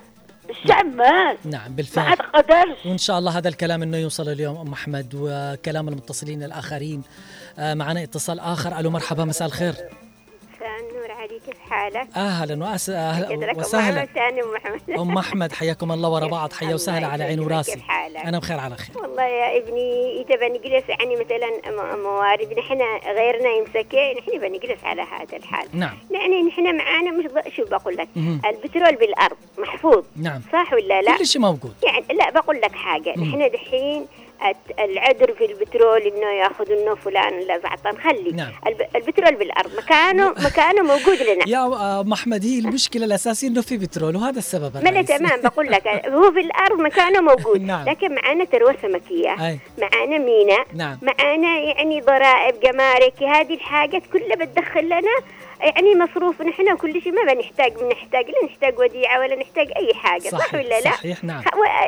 الشعب مات. نعم ما بالفعل. عاد قدرش. وإن شاء الله هذا الكلام إنه يوصل اليوم. أم أحمد وكلام المتصلين الآخرين. معنا اتصال آخر. ألو مرحبا مساء الخير. مساء النور عليك كيف حالك؟ أهلا لك وسهلا. أم ثاني أم أحمد حياكم الله ورا بعض. حيا وسهلا على عيني وراسي. كيف حالك؟ أنا بخير على خير. والله يا ابني إذا بنجلس يعني مثلا موارد نحن غيرنا يمسكه نحن بنجلس على هذا الحال. نعم. يعني نحن معانا مش شو بقول لك. البترول بالأرض محفوظ. نعم. صح ولا لا؟ كل شيء موجود. يعني لا بقول لك حاجة. نحن دحين العذر في البترول إنه يأخذ انه فلان ولا زعطان خلي نعم. الب- البترول بالأرض مكانه مكانه موجود لنا يا آه، ام احمد هي المشكلة الأساسية إنه في بترول وهذا السبب ما. تمام بقول لك هو في الأرض مكانه موجود نعم. لكن معانا ثروة سمكية أي. معانا ميناء نعم معانا يعني ضرائب جمارك هذه الحاجات كلها بتدخل لنا يعني مصروف نحن كل شيء ما بنحتاج بنحتاج لا نحتاج وديعة ولا نحتاج أي حاجة صح, صحيح ولا لا؟ صحيح نعم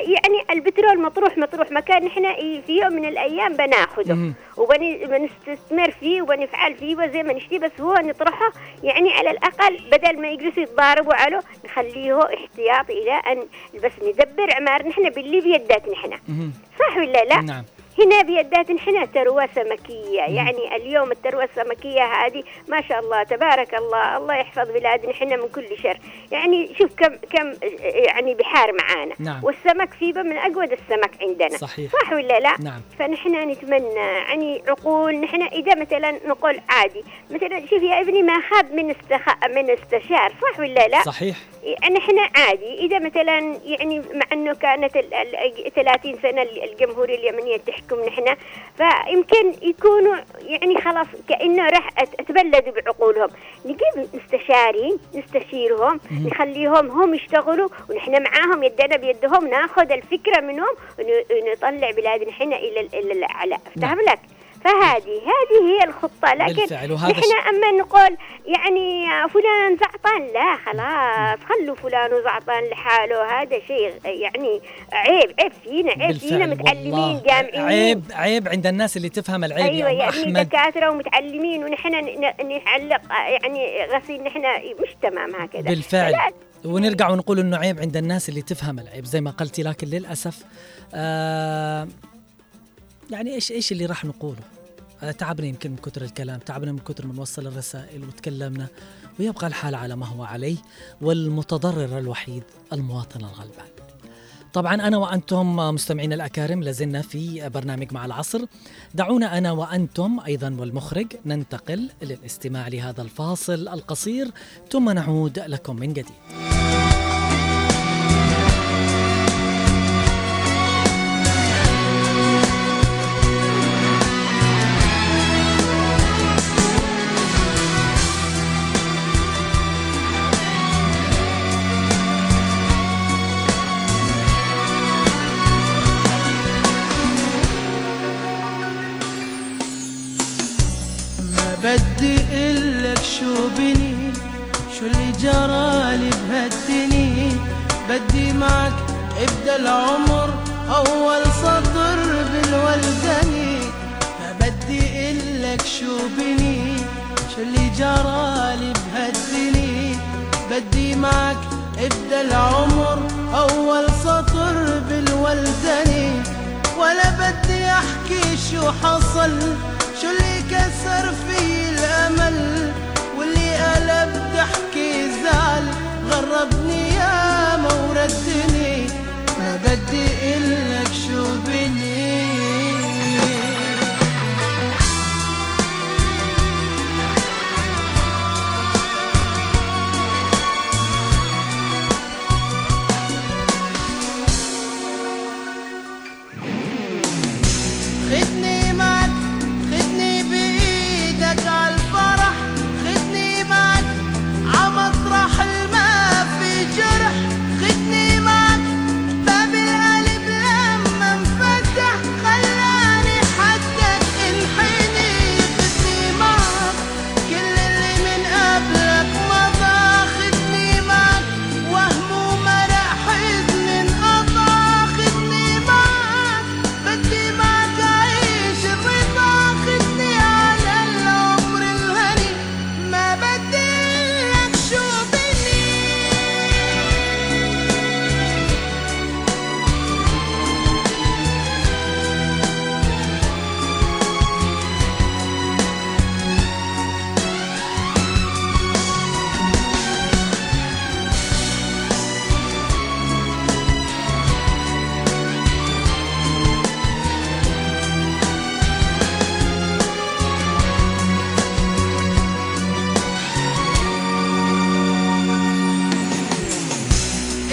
يعني البترول مطروح مطروح مكان نحن في يوم من الأيام بناخذه. وبنستثمر فيه وبنفعل فيه وزي ما نشتي بس هو نطرحه يعني على الأقل بدل ما يجلسوا يتضاربوا عليه نخليه احتياط إلى أن بس ندبر عمار نحن باللي بيدات نحن. صح ولا لا؟ نعم هنا بيدات نحن ثروة سمكية يعني اليوم الثروة السمكية هذه ما شاء الله تبارك الله الله يحفظ بلادنا نحن من كل شر. يعني شوف كم كم يعني بحار معانا. نعم. والسمك فيه من أجود السمك عندنا. صحيح. صح ولا لا؟ نعم. فنحن نتمنى يعني عقول نحن إذا مثلا نقول عادي مثلا شوف يا ابني ما خاب من استخ... من استشار صح ولا لا؟ صحيح. يعني إحنا عادي إذا مثلا يعني مع إنه كانت ال- ال- 30 سنة الجمهورية اليمنية تحكم نحن فيمكن يكونوا يعني خلاص كأنه راح أت- تبلدوا بعقولهم. نجيب مستشارين نستشيرهم. نخليهم هم يشتغلوا ونحن معاهم يدنا بيدهم ناخذ الفكرة منهم ون- ونطلع بلادنا إحنا إلى ال- إلى الاعلى فاهم لك. فهذه هذه هي الخطة. لكن بالفعل، وهذا نحن أما نقول يعني فلان زعطان لا خلاص خلوا فلان وزعطان لحاله. هذا شيء يعني عيب عيب فينا عيب فينا متعلمين والله. جامعيين. عيب عيب عند الناس اللي تفهم العيب أيوه يا يعني أحمد. دكاترة ومتعلمين ونحن نعلق يعني غسيل نحن مش تمام هكذا. بالفعل. فلا- ونرجع ونقول إنه عيب عند الناس اللي تفهم العيب زي ما قلتي لكن للأسف آه يعني إيش إيش اللي راح نقوله؟ آه تعبنا يمكن من كثر الكلام تعبنا من كثر من نوصل الرسائل وتكلمنا ويبقى الحال على ما هو عليه والمتضرر الوحيد المواطن الغلبان. طبعا أنا وأنتم مستمعين الأكارم لازلنا في برنامج مع العصر. دعونا أنا وأنتم أيضا والمخرج ننتقل للاستماع لهذا الفاصل القصير ثم نعود لكم من جديد. بدي معك ابدأ العمر أول سطر بالولدني ما بدي إلك شو بني شو اللي جرالي بهالدني. بدي معك ابدأ العمر أول سطر بالولدني ولا بدي أحكي شو حصل شو اللي كسر في الأمل. واللي قلب ضحكي زعل غربني بدي إلك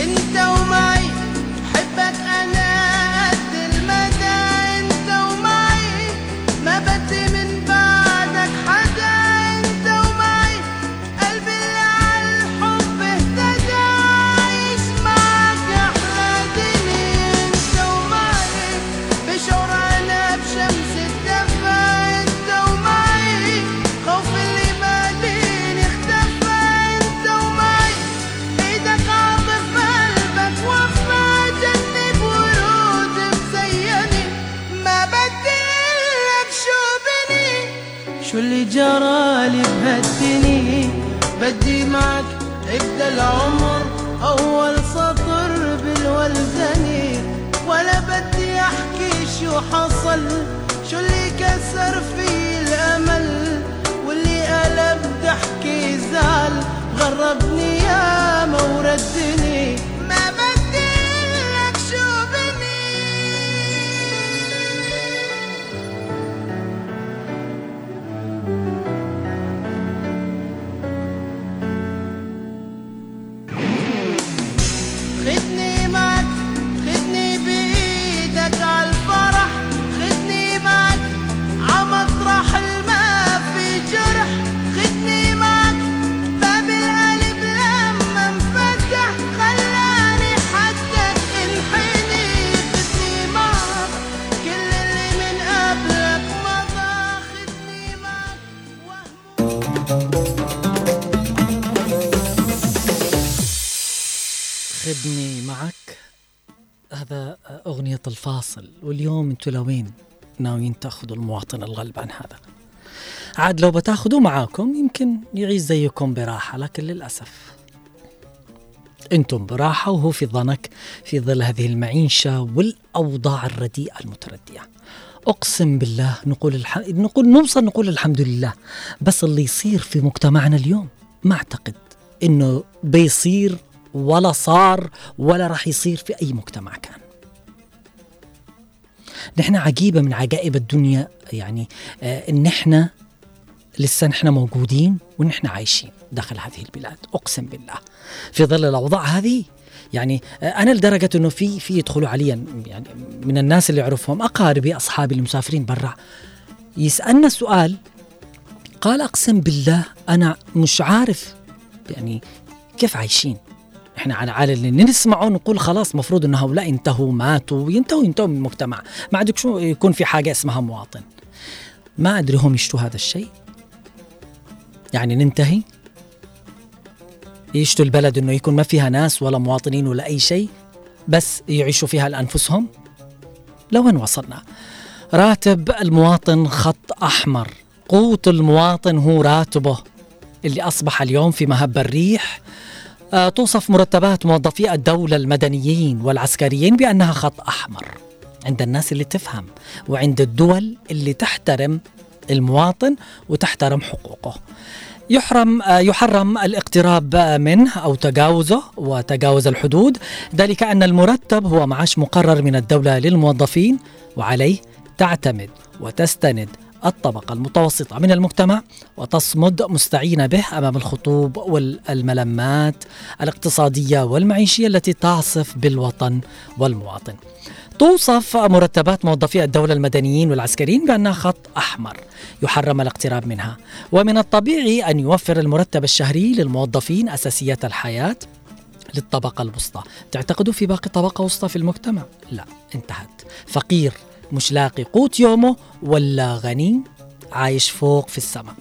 Então, خدني معك؟ هذا أغنية الفاصل واليوم أنتوا لوين؟ ناويين تأخذوا المواطن الغلبان هذا. عاد لو بتاخذوه معاكم يمكن يعيش زيكم براحة لكن للأسف أنتم براحة وهو في ضنك في ظل هذه المعيشة والأوضاع الرديئة المتردية. أقسم بالله نقول الح... نقول نوصل نقول الحمد لله بس اللي يصير في مجتمعنا اليوم ما أعتقد إنه بيصير ولا صار ولا راح يصير في أي مجتمع كان. نحن عجيبة من عجائب الدنيا يعني آه إن إحنا لسه نحن موجودين ونحن عايشين داخل هذه البلاد. أقسم بالله. في ظل الأوضاع هذه يعني آه أنا لدرجة إنه في في يدخلوا عليا يعني من الناس اللي أعرفهم أقاربي أصحابي المسافرين برا يسألنا سؤال قال أقسم بالله أنا مش عارف يعني كيف عايشين. إحنا على اللي نسمعه نقول خلاص مفروض ان هؤلاء انتهوا ماتوا ينتهوا ينتهوا من المجتمع. ما عندك شو يكون في حاجة اسمها مواطن. ما أدري هم يشتوا هذا الشيء. يعني ننتهي. يشتوا البلد إنه يكون ما فيها ناس ولا مواطنين ولا أي شيء بس يعيشوا فيها لأنفسهم. لوين وصلنا؟ راتب المواطن خط أحمر. قوت المواطن هو راتبه. اللي أصبح اليوم في مهب الريح توصف مرتبات موظفي الدولة المدنيين والعسكريين بأنها خط أحمر عند الناس اللي تفهم وعند الدول اللي تحترم المواطن وتحترم حقوقه. يحرم آه، يحرم الاقتراب منه أو تجاوزه وتجاوز الحدود. ذلك أن المرتب هو معاش مقرر من الدولة للموظفين وعليه تعتمد وتستند الطبقة المتوسطة من المجتمع وتصمد مستعينة به أمام الخطوب والملمات الاقتصادية والمعيشية التي تعصف بالوطن والمواطن. توصف مرتبات موظفي الدولة المدنيين والعسكريين بأنها خط أحمر يحرم الاقتراب منها ومن الطبيعي أن يوفر المرتب الشهري للموظفين أساسيات الحياة للطبقة الوسطى تعتقدوا في باقي طبقة وسطى في المجتمع؟ لا انتهت فقير مش لاقي قوت يومه ولا غني عايش فوق في السماء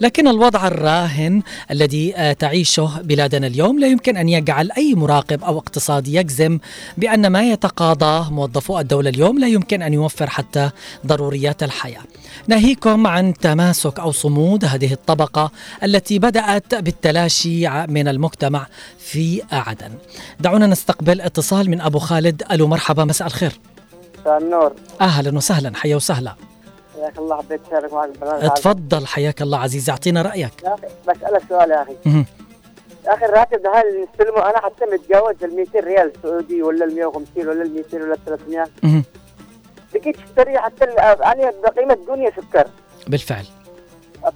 لكن الوضع الراهن الذي آه، تعيشه بلادنا اليوم لا يمكن أن يجعل أي مراقب أو اقتصادي يجزم بأن ما يتقاضاه موظفو الدولة اليوم لا يمكن أن يوفر حتى ضروريات الحياة. ناهيكم عن تماسك أو صمود هذه الطبقة التي بدأت بالتلاشي من المجتمع في عدن. دعونا نستقبل اتصال من أبو خالد ألو مرحبا مساء الخير. مساء النور أهلا وسهلا حيا وسهلا. حياك الله حبيت اشارك معك البرنامج. تفضل حياك الله عزيزي أعطينا رأيك. يا أخي بسالك سؤال يا أخي. يا أخي الراتب ده اللي نستلمه أنا حتى متجاوز ال 200 ريال سعودي ولا ال 150 ولا ال 200 ولا ال 300 مهم. بقيت اشتري حتى أنا بقيمة الدنيا سكر بالفعل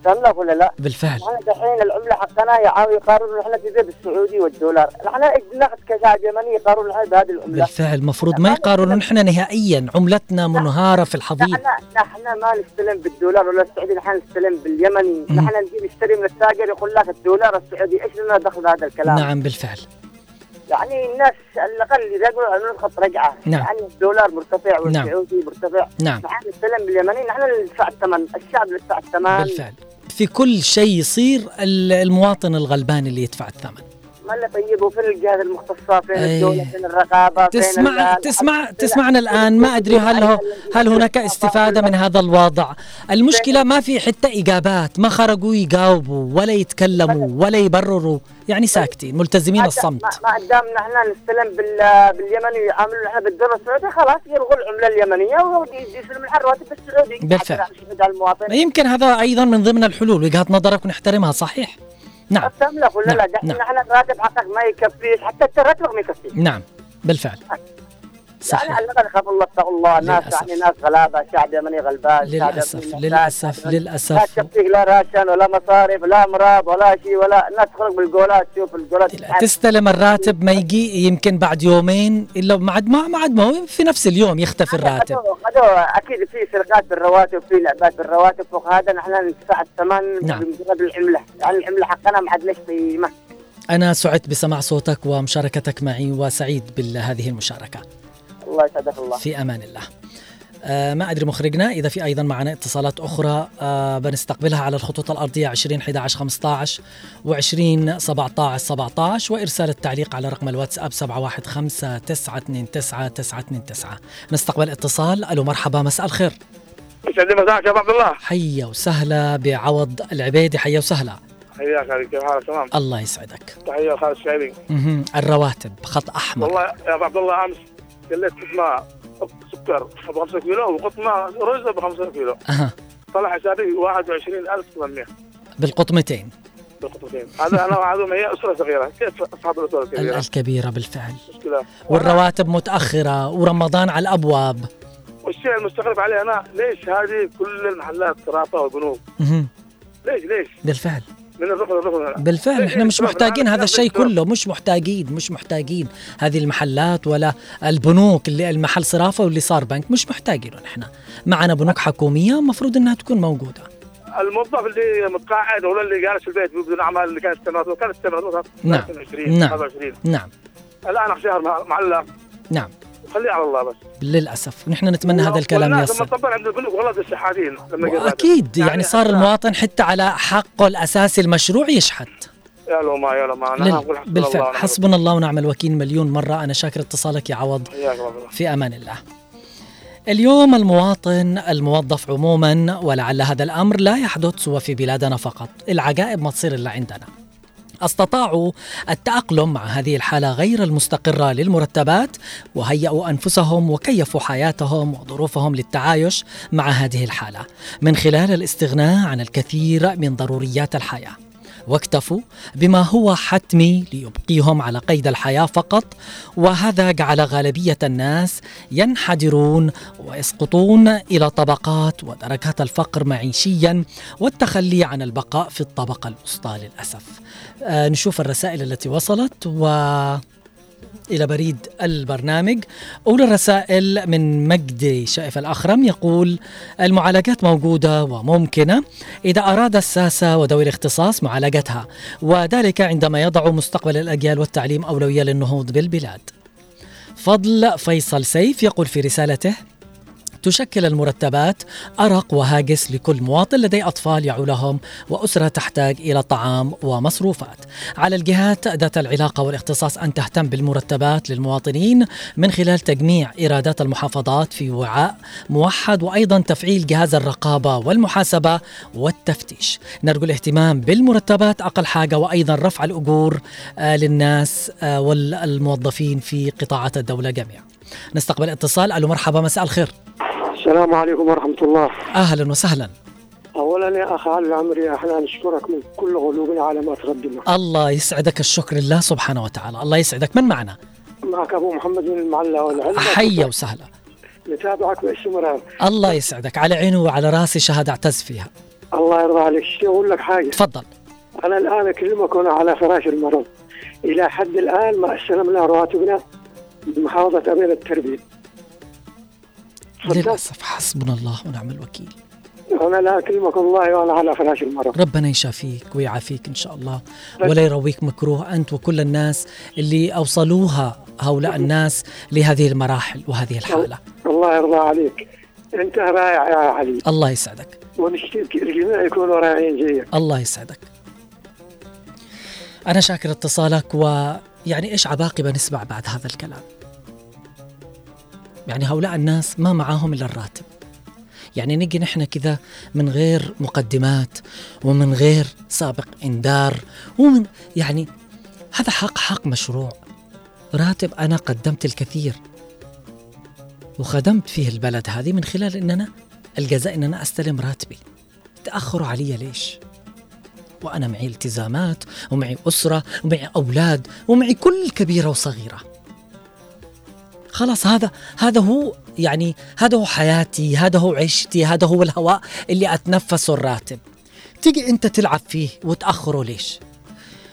لك ولا لا؟ بالفعل. إحنا دحين العملة حقنا يعاوي يقارنوا إحنا في زي بالسعودي والدولار، إحنا ناخذ كشعب يمني يقارنوا إحنا بهذه العملة. بالفعل المفروض ما يقارنوا نحن نهائيا. عملتنا منهارة في الحضيض. نحن ما نستلم بالدولار ولا السعودي نحن نستلم باليمني،. نحن نجي نشتري من التاجر يقول لك الدولار السعودي، إيش لنا دخل هذا الكلام؟ نعم بالفعل. يعني الناس على الاقل يقولوا عملوا خط رجعة نعم. يعني الدولار مرتفع نعم. والسعودي مرتفع نعم. نحن باليمني نحن اللي ندفع الثمن، الشعب اللي يدفع الثمن بالفعل في كل شيء يصير ال- المواطن الغلبان اللي يدفع الثمن ما اللي طيب وفين الجهات المختصة فين أي. الدولة فين الرقابة فين تسمع تسمع تسمعنا الآن. ما أدري هل هو هل هناك استفادة من هذا الوضع؟ المشكلة ما في حتى إجابات. ما خرجوا يجاوبوا ولا يتكلموا ولا يبرروا. يعني ساكتين ملتزمين الصمت. ما قدامنا إحنا نستلم بال باليمني يعاملوا إحنا بالدولار السعودي خلاص يلغوا العملة اليمنية ويستلم الحراتب السعودي. بالفعل. يمكن هذا أيضا من ضمن الحلول. وجهه نظرك ونحترمها صحيح. نعم. تملك ولا لا؟ نعم، دحين نعم. إحنا الراتب حقك ما يكفيش حتى الراتب ما يكفيش. نعم. بالفعل. صحيح. يعني على الاقل الله اتقوا الله. ناس للأسف. يعني ناس غلابة شعب يمني غلبان شعب للاسف يمني للأسف لا للأسف تكفيك لا راشن ولا مصاريف لا أمراض ولا شيء ولا الناس تخرج بالجولات. تشوف الجولات تستلم الراتب ما يجي يمكن بعد يومين إلا بعد ما بعد ما هو في نفس اليوم يختفي الراتب. أكيد في سرقات بالرواتب في لعبات بالرواتب. فوق هذا نحن ندفع الثمن نعم. بمجرد العملة. يعني العملة حقنا ما عاد ليش قيمه أنا سعدت بسماع صوتك ومشاركتك معي وسعيد بهذه المشاركة. الله يسعدك الله. في أمان الله. آه ما أدري مخرجنا إذا في أيضا معنا اتصالات أخرى آه بنستقبلها على الخطوط الأرضية 20 11 15 و20 17 17 وإرسال التعليق على رقم الواتساب 715 929 929 نستقبل اتصال. ألو مرحبا مساء الخير. يسعد مساك يا ابو عبد الله. حيا وسهلا بعوض العبيدي حيا وسهلا. حياك عليك كيف حالك؟ تمام. الله يسعدك. تحية لخالد الشعيبي. مهم. الرواتب خط أحمر. والله يا ابو عبد الله أمس قلت قطمه سكر ب 5 كيلو وقطمه رز ب 5 كيلو. طلع حسابي 21800 بالقطمتين. بالقطمتين. هذا أنا وعدهم هي أسرة صغيرة. كيف اصحاب الأسرة ال- الكبيره الكبيره بالفعل. مشكلة. والرواتب متأخرة ورمضان على الأبواب. والشيء المستغرب عليه أنا ليش هذه كل المحلات صرافه والبنوك مهم. ليش ليش؟ بالفعل. من الركن بالفعل إحنا مش محتاجين هذا الشيء كله مش محتاجين مش محتاجين هذه المحلات ولا البنوك اللي المحل صرافة واللي صار بنك مش محتاجينه نحن معنا بنوك حكومية المفروض إنها تكون موجودة. الموظف اللي متقاعد ولا اللي جالس في البيت بدون اعمال اللي كانت استمرت كانت استمرت نعم. 20 نعم. 25 نعم. الآن شهر مع- معلق. نعم. خليه على الله بس. للأسف. نحن نتمنى هذا الكلام والناس لما يصل تطبق عند البنوك والله الشحاتين لما. أكيد يعني صار المواطن حتى على حقه الأساسي المشروع يشحت. يا لو ما يا لو ما أنا لل- أقول حسبنا الله بالفعل ونعم حسبنا الله ونعم الوكيل. مليون مرة. أنا شاكر اتصالك يا عوض. في أمان الله. اليوم المواطن الموظف عموما ولعل هذا الأمر لا يحدث سوى في بلادنا فقط، العجائب ما تصير إلا عندنا. استطاعوا التأقلم مع هذه الحالة غير المستقرة للمرتبات وهيئوا أنفسهم وكيفوا حياتهم وظروفهم للتعايش مع هذه الحالة من خلال الاستغناء عن الكثير من ضروريات الحياة. واكتفوا بما هو حتمي ليبقيهم على قيد الحياة فقط وهذا جعل غالبية الناس ينحدرون ويسقطون إلى طبقات ودركات الفقر معيشيا والتخلي عن البقاء في الطبقة الوسطى للأسف. آه نشوف الرسائل التي وصلت و إلى بريد البرنامج. أولى الرسائل من مجدي شائف الأخرم يقول المعالجات موجودة وممكنة إذا أراد الساسة وذوي الاختصاص معالجتها وذلك عندما يضع مستقبل الأجيال والتعليم أولوية للنهوض بالبلاد. فضل فيصل سيف يقول في رسالته تشكل المرتبات أرق وهاجس لكل مواطن لديه أطفال يعولهم وأسرة تحتاج إلى طعام ومصروفات. على الجهات ذات العلاقة والاختصاص أن تهتم بالمرتبات للمواطنين من خلال تجميع إيرادات المحافظات في وعاء موحد وأيضا تفعيل جهاز الرقابة والمحاسبة والتفتيش. نرجو الاهتمام بالمرتبات أقل حاجة وأيضا رفع الأجور آه، للناس آه، والموظفين في قطاعات الدولة جميعا. نستقبل اتصال. ألو مرحبا مساء الخير. السلام عليكم ورحمة الله. أهلا وسهلا. أولا يا أخ علي العمري إحنا نشكرك من كل قلوبنا على ما تقدمه. الله يسعدك الشكر لله سبحانه وتعالى. الله يسعدك. من معنا؟ معك أبو محمد من المعلى والعلم حيا وسهلا. نتابعك باستمرار الله يسعدك. على عيني وعلى راسي شهادة أعتز فيها. الله يرضى عليك. شو أقول لك حاجة؟ تفضل. أنا الآن أكلمك وأنا على فراش المرض. إلى حد الآن ما استلمنا رواتبنا بمحافظة أمير التربية. للأسف حسبنا الله ونعم الوكيل. أنا لا أكلمك والله وأنا على فراش المرض ربنا يشافيك ويعافيك إن شاء الله. ولا يرويك مكروه أنت وكل الناس اللي أوصلوها هؤلاء الناس لهذه المراحل وهذه الحالة. الله يرضى عليك. أنت رائع يا علي. الله يسعدك. ونشترك الجميع يكونوا رائعين زيك الله يسعدك. أنا شاكر اتصالك ويعني إيش عباقبة نسمع بعد هذا الكلام. يعني هؤلاء الناس ما معاهم إلا الراتب. يعني نجي نحن كذا من غير مقدمات ومن غير سابق إنذار ومن يعني هذا حق حق مشروع. راتب أنا قدمت الكثير وخدمت فيه البلد هذه من خلال ان أنا الجزاء ان أنا أستلم راتبي. تأخروا علي ليش؟ وأنا معي التزامات ومعي أسرة ومعي أولاد ومعي كل كبيرة وصغيرة. خلاص هذا هذا هو يعني هذا هو حياتي هذا هو عيشتي هذا هو الهواء اللي أتنفسه الراتب. تيجي أنت تلعب فيه وتأخره ليش؟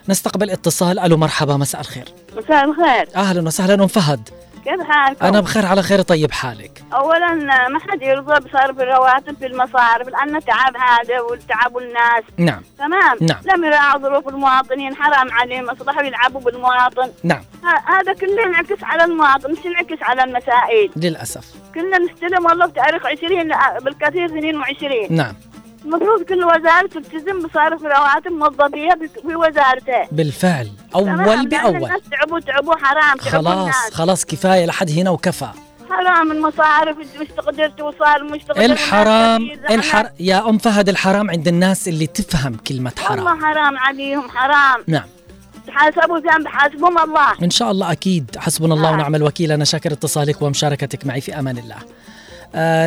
نستقبل اتصال. ألو مرحبا مساء الخير. مساء الخير. أهلا وسهلا أم فهد؟ كيف حالكم؟ أنا بخير على خير طيب حالك؟ اولا ما حد يرضى بصرف الرواتب في المصارف لأن تعب هذا والتعب الناس. نعم. تمام؟ نعم. لم يراعوا ظروف المواطنين حرام عليهم أصبحوا يلعبوا بالمواطن. نعم. هذا كله ينعكس على المواطن مش ينعكس على المسائل. للأسف. كنا نستلم والله بتاريخ 20 بالكثير 22 نعم. المفروض كل وزارة تلتزم بصرف رواتب موظفيها في وزارتها بالفعل. لأن بأول. الناس تعبوا تعبوا حرام تعبوا خلاص الناس. خلاص كفاية لحد هنا وكفى. حرام المصارف مش تقدر توصل مش تقدر الحرام الحر يا أم فهد الحرام عند الناس اللي تفهم كلمة حرام. والله حرام عليهم حرام. نعم. تحاسبوا ذنب حاسبهم الله. إن شاء الله أكيد. حسبنا الله ونعم الوكيل. أنا شاكر اتصالك ومشاركتك معي في أمان الله. آه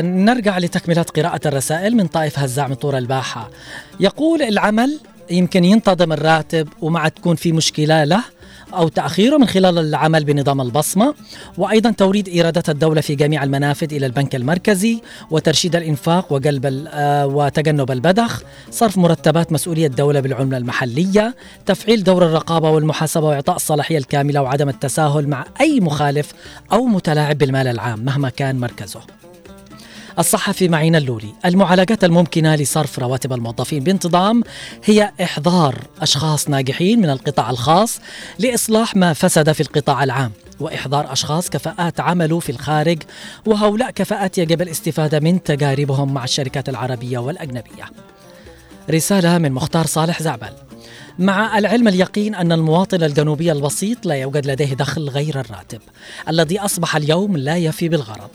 نرجع لتكملة قراءة الرسائل من طائف هزاع من طور الباحة. يقول العمل يمكن ينتظم الراتب ومع تكون في مشكلة له أو تأخيره من خلال العمل بنظام البصمة. وأيضا توريد إيرادات الدولة في جميع المنافذ إلى البنك المركزي وترشيد الإنفاق وقلب آه، وتجنب البذخ صرف مرتبات مسؤولية الدولة بالعملة المحلية. تفعيل دور الرقابة والمحاسبة وإعطاء الصلاحية الكاملة وعدم التساهل مع أي مخالف أو متلاعب بالمال العام مهما كان مركزه. الصحفي معين اللولي. المعالجات الممكنة لصرف رواتب الموظفين بانتظام هي إحضار أشخاص ناجحين من القطاع الخاص لإصلاح ما فسد في القطاع العام وإحضار أشخاص كفاءات عملوا في الخارج وهؤلاء كفاءات يجب الاستفادة من تجاربهم مع الشركات العربية والأجنبية. رسالة من مختار صالح زعبل. مع العلم اليقين أن المواطن الجنوبي البسيط لا يوجد لديه دخل غير الراتب الذي أصبح اليوم لا يفي بالغرض.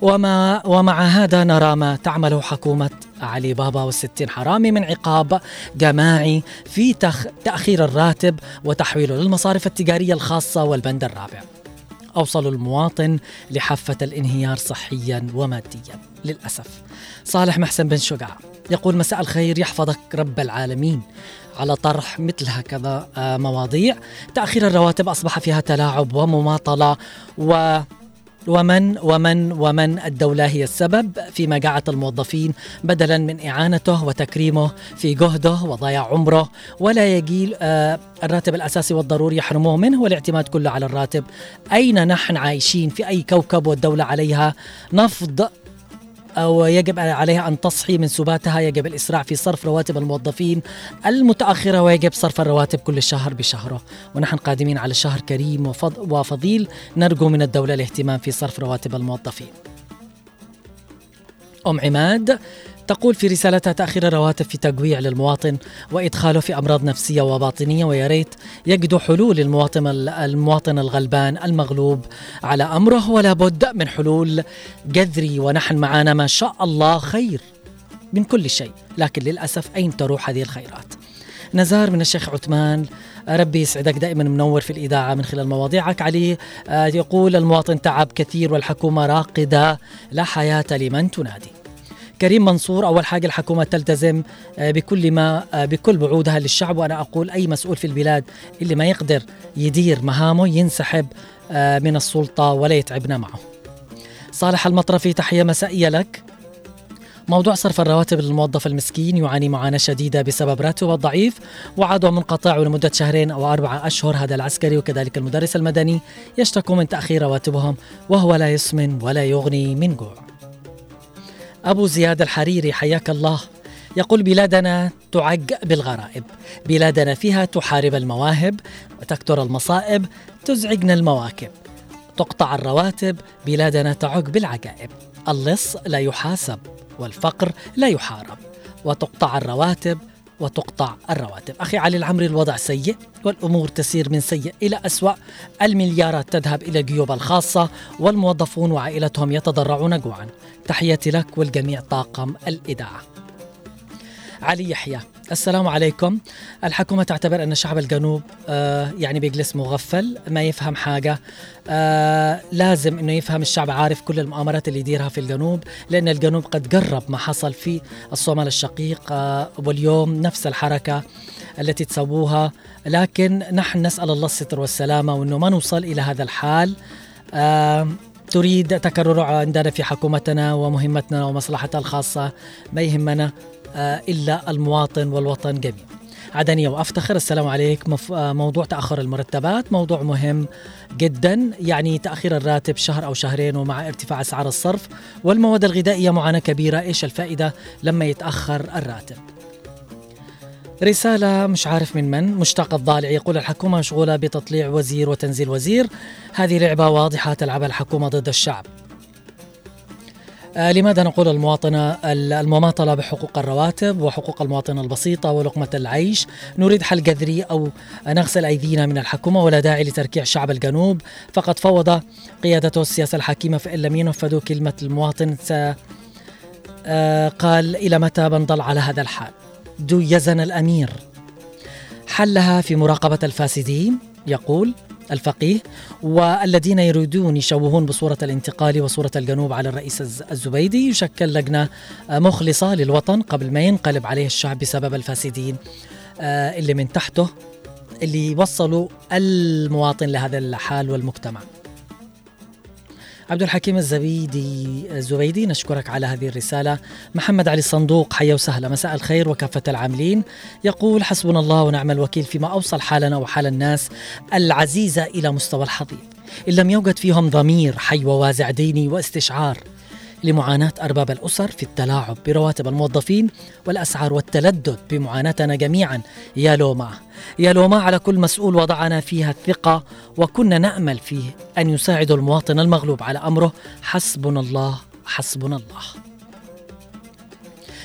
وما ومع هذا نرى ما تعمله حكومة علي بابا والستين حرامي من عقاب جماعي في تخ تأخير الراتب وتحويله للمصارف التجارية الخاصة والبند الرابع. أوصلوا المواطن لحافة الانهيار صحيا وماديا للأسف. صالح محسن بن شجاع يقول مساء الخير يحفظك رب العالمين. على طرح مثل هكذا آه، مواضيع. تأخير الرواتب أصبح فيها تلاعب ومماطلة و ومن ومن ومن الدولة هي السبب في مجاعة الموظفين بدلا من إعانته وتكريمه في جهده وضياع عمره. ولا يجيل آه، الراتب الأساسي والضروري يحرموه منه والاعتماد كله على الراتب. أين نحن عايشين؟ في أي كوكب والدولة عليها نفض أو يجب عليها أن تصحي من سباتها. يجب الإسراع في صرف رواتب الموظفين المتأخرة ويجب صرف الرواتب كل شهر بشهره. ونحن قادمين على شهر كريم وفض وفضيل. نرجو من الدولة الاهتمام في صرف رواتب الموظفين. أم عماد تقول في رسالتها تأخير الرواتب في تجويع للمواطن وإدخاله في أمراض نفسية وباطنية ويا ريت يجدوا حلول للمواطن المواطن الغلبان المغلوب على أمره. ولا بد من حلول جذري ونحن معنا ما شاء الله خير من كل شيء لكن للأسف أين تروح هذه الخيرات؟ نزار من الشيخ عثمان ربي يسعدك دائما منور في الإذاعة من خلال مواضيعك. علي آه، يقول المواطن تعب كثير والحكومة راقدة لا حياة لمن تنادي. كريم منصور أول حاجة الحكومة تلتزم آه، بكل ما آه، بكل وعودها للشعب وأنا أقول أي مسؤول في البلاد اللي ما يقدر يدير مهامه ينسحب آه، من السلطة ولا يتعبنا معه. صالح المطرفي تحية مسائية لك. موضوع صرف الرواتب للموظف المسكين يعاني معاناة شديدة بسبب راتبه الضعيف وعاده منقطع لمدة شهرين أو أربعة أشهر هذا العسكري وكذلك المدرس المدني يشتكوا من تأخير رواتبهم وهو لا يسمن ولا يغني من جوع أبو زياد الحريري حياك الله. يقول بلادنا تعج بالغرائب. بلادنا فيها تحارب المواهب وتكتر المصائب تزعجنا المواكب. تقطع الرواتب بلادنا تعج بالعجائب. اللص لا يحاسب والفقر لا يحارب. وتقطع الرواتب وتقطع الرواتب. أخي علي العمري الوضع سيء والأمور تسير من سيء إلى أسوأ. المليارات تذهب إلى الجيوب الخاصة والموظفون وعائلتهم يتضرعون جوعا. تحياتي لك والجميع طاقم الإذاعة. علي يحيى. السلام عليكم. الحكومة تعتبر أن شعب الجنوب آه يعني بيجلس مغفل ما يفهم حاجة. آه لازم أنه يفهم الشعب عارف كل المؤامرات اللي يديرها في الجنوب لأن الجنوب قد جرب ما حصل في الصومال الشقيق آه واليوم نفس الحركة التي تسووها. لكن نحن نسأل الله الستر والسلامة وأنه ما نوصل إلى هذا الحال. آه تريد تكرر عندنا في حكومتنا ومهمتنا ومصلحتها الخاصة ما يهمنا. إلا المواطن والوطن جميعا. عدنية وأفتخر. السلام عليك. مف... آه، موضوع تأخر المرتبات موضوع مهم جدا يعني تأخير الراتب شهر أو شهرين ومع ارتفاع أسعار الصرف والمواد الغذائية معاناة كبيرة. إيش الفائدة لما يتأخر الراتب؟ رسالة مش عارف من من مشتاق الضالع. يقول الحكومة مشغولة بتطليع وزير وتنزيل وزير. هذه لعبة واضحة تلعبها الحكومة ضد الشعب. آه، لماذا نقول المواطنة المماطلة بحقوق الرواتب وحقوق المواطنة البسيطة ولقمة العيش؟ نريد حل جذري أو نغسل أيدينا من الحكومة ولا داعي لتركيع شعب الجنوب. فقد فوض قيادته السياسة الحكيمة فإن لم ينفذوا كلمة المواطن. س آه، قال إلى متى بنضل على هذا الحال؟ دو يزن الأمير. حلها في مراقبة الفاسدين. يقول الفقيه والذين يريدون يشوهون بصورة الانتقال وصورة الجنوب على الرئيس الزبيدي يشكل لجنة مخلصة للوطن قبل ما ينقلب عليه الشعب بسبب الفاسدين آه، اللي من تحته اللي وصلوا المواطن لهذا الحال والمجتمع. عبد الحكيم الزبيدي الزبيدي نشكرك على هذه الرسالة. محمد علي الصندوق حيا وسهلا. مساء الخير وكافة العاملين. يقول حسبنا الله ونعم الوكيل فيما أوصل حالنا وحال الناس العزيزة إلى مستوى الحضيض. إن لم يوجد فيهم ضمير حي ووازع ديني واستشعار لمعاناة أرباب الأسر في التلاعب برواتب الموظفين والأسعار والتلدد بمعاناتنا جميعا. يا لوما يا لوما على كل مسؤول وضعنا فيها الثقة وكنا نأمل فيه أن يساعد المواطن المغلوب على أمره. حسبنا الله حسبنا الله.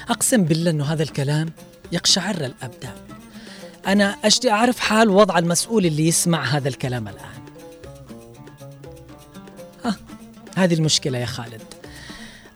أقسم بالله أنه هذا الكلام يقشعر الأبدان أنا أشتي أعرف حال وضع المسؤول اللي يسمع هذا الكلام الآن. آه هذه المشكلة يا خالد.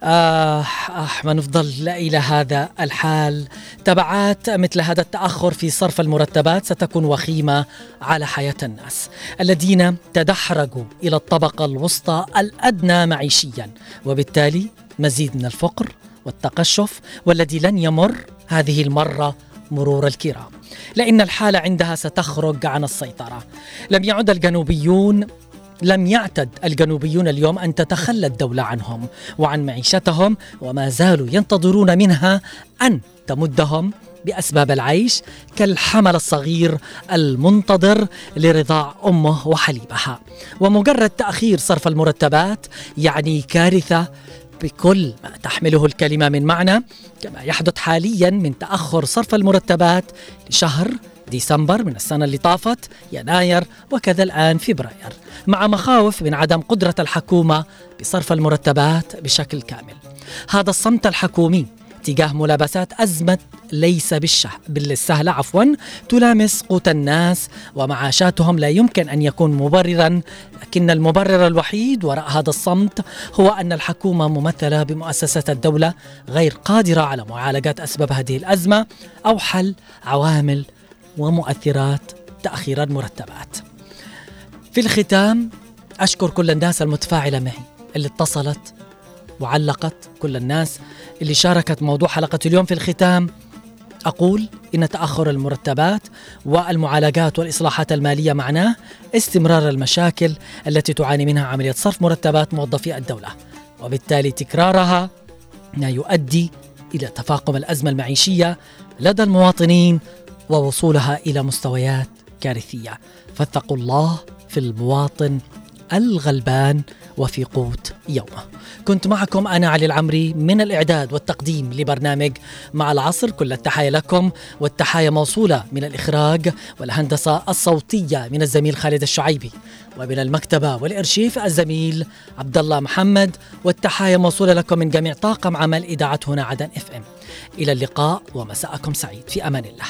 آه, آه ما نفضل إلى هذا الحال. تبعات مثل هذا التأخر في صرف المرتبات ستكون وخيمة على حياة الناس الذين تدحرجوا إلى الطبقة الوسطى الأدنى معيشيا. وبالتالي مزيد من الفقر والتقشف والذي لن يمر هذه المرة مرور الكرام. لأن الحالة عندها ستخرج عن السيطرة. لم يعد الجنوبيون لم يعتد الجنوبيون اليوم أن تتخلى الدولة عنهم وعن معيشتهم وما زالوا ينتظرون منها أن تمدهم بأسباب العيش كالحمل الصغير المنتظر لرضاع أمه وحليبها. ومجرد تأخير صرف المرتبات يعني كارثة بكل ما تحمله الكلمة من معنى كما يحدث حاليا من تأخر صرف المرتبات لشهر ديسمبر من السنة اللي طافت يناير وكذا الآن فبراير مع مخاوف من عدم قدرة الحكومة بصرف المرتبات بشكل كامل. هذا الصمت الحكومي تجاه ملابسات أزمة ليس بالشه بالسهلة عفوا تلامس قوت الناس ومعاشاتهم لا يمكن أن يكون مبررا. لكن المبرر الوحيد وراء هذا الصمت هو أن الحكومة ممثلة بمؤسسة الدولة غير قادرة على معالجة أسباب هذه الأزمة أو حل عوامل ومؤثرات تأخير المرتبات في الختام أشكر كل الناس المتفاعلة معي اللي اتصلت وعلقت كل الناس اللي شاركت موضوع حلقة اليوم في الختام. أقول إن تأخر المرتبات والمعالجات والإصلاحات المالية معناه استمرار المشاكل التي تعاني منها عملية صرف مرتبات موظفي الدولة وبالتالي تكرارها ما يؤدي إلى تفاقم الأزمة المعيشية لدى المواطنين ووصولها إلى مستويات كارثية. فاتقوا الله في المواطن الغلبان وفي قوت يومه. كنت معكم أنا علي العمري من الإعداد والتقديم لبرنامج مع العصر كل التحايا لكم والتحايا موصولة من الإخراج والهندسة الصوتية من الزميل خالد الشعيبي ومن المكتبة والإرشيف الزميل عبد الله محمد والتحايا موصولة لكم من جميع طاقم عمل إذاعة هنا عدن إف إم. إلى اللقاء ومساءكم سعيد. في أمان الله.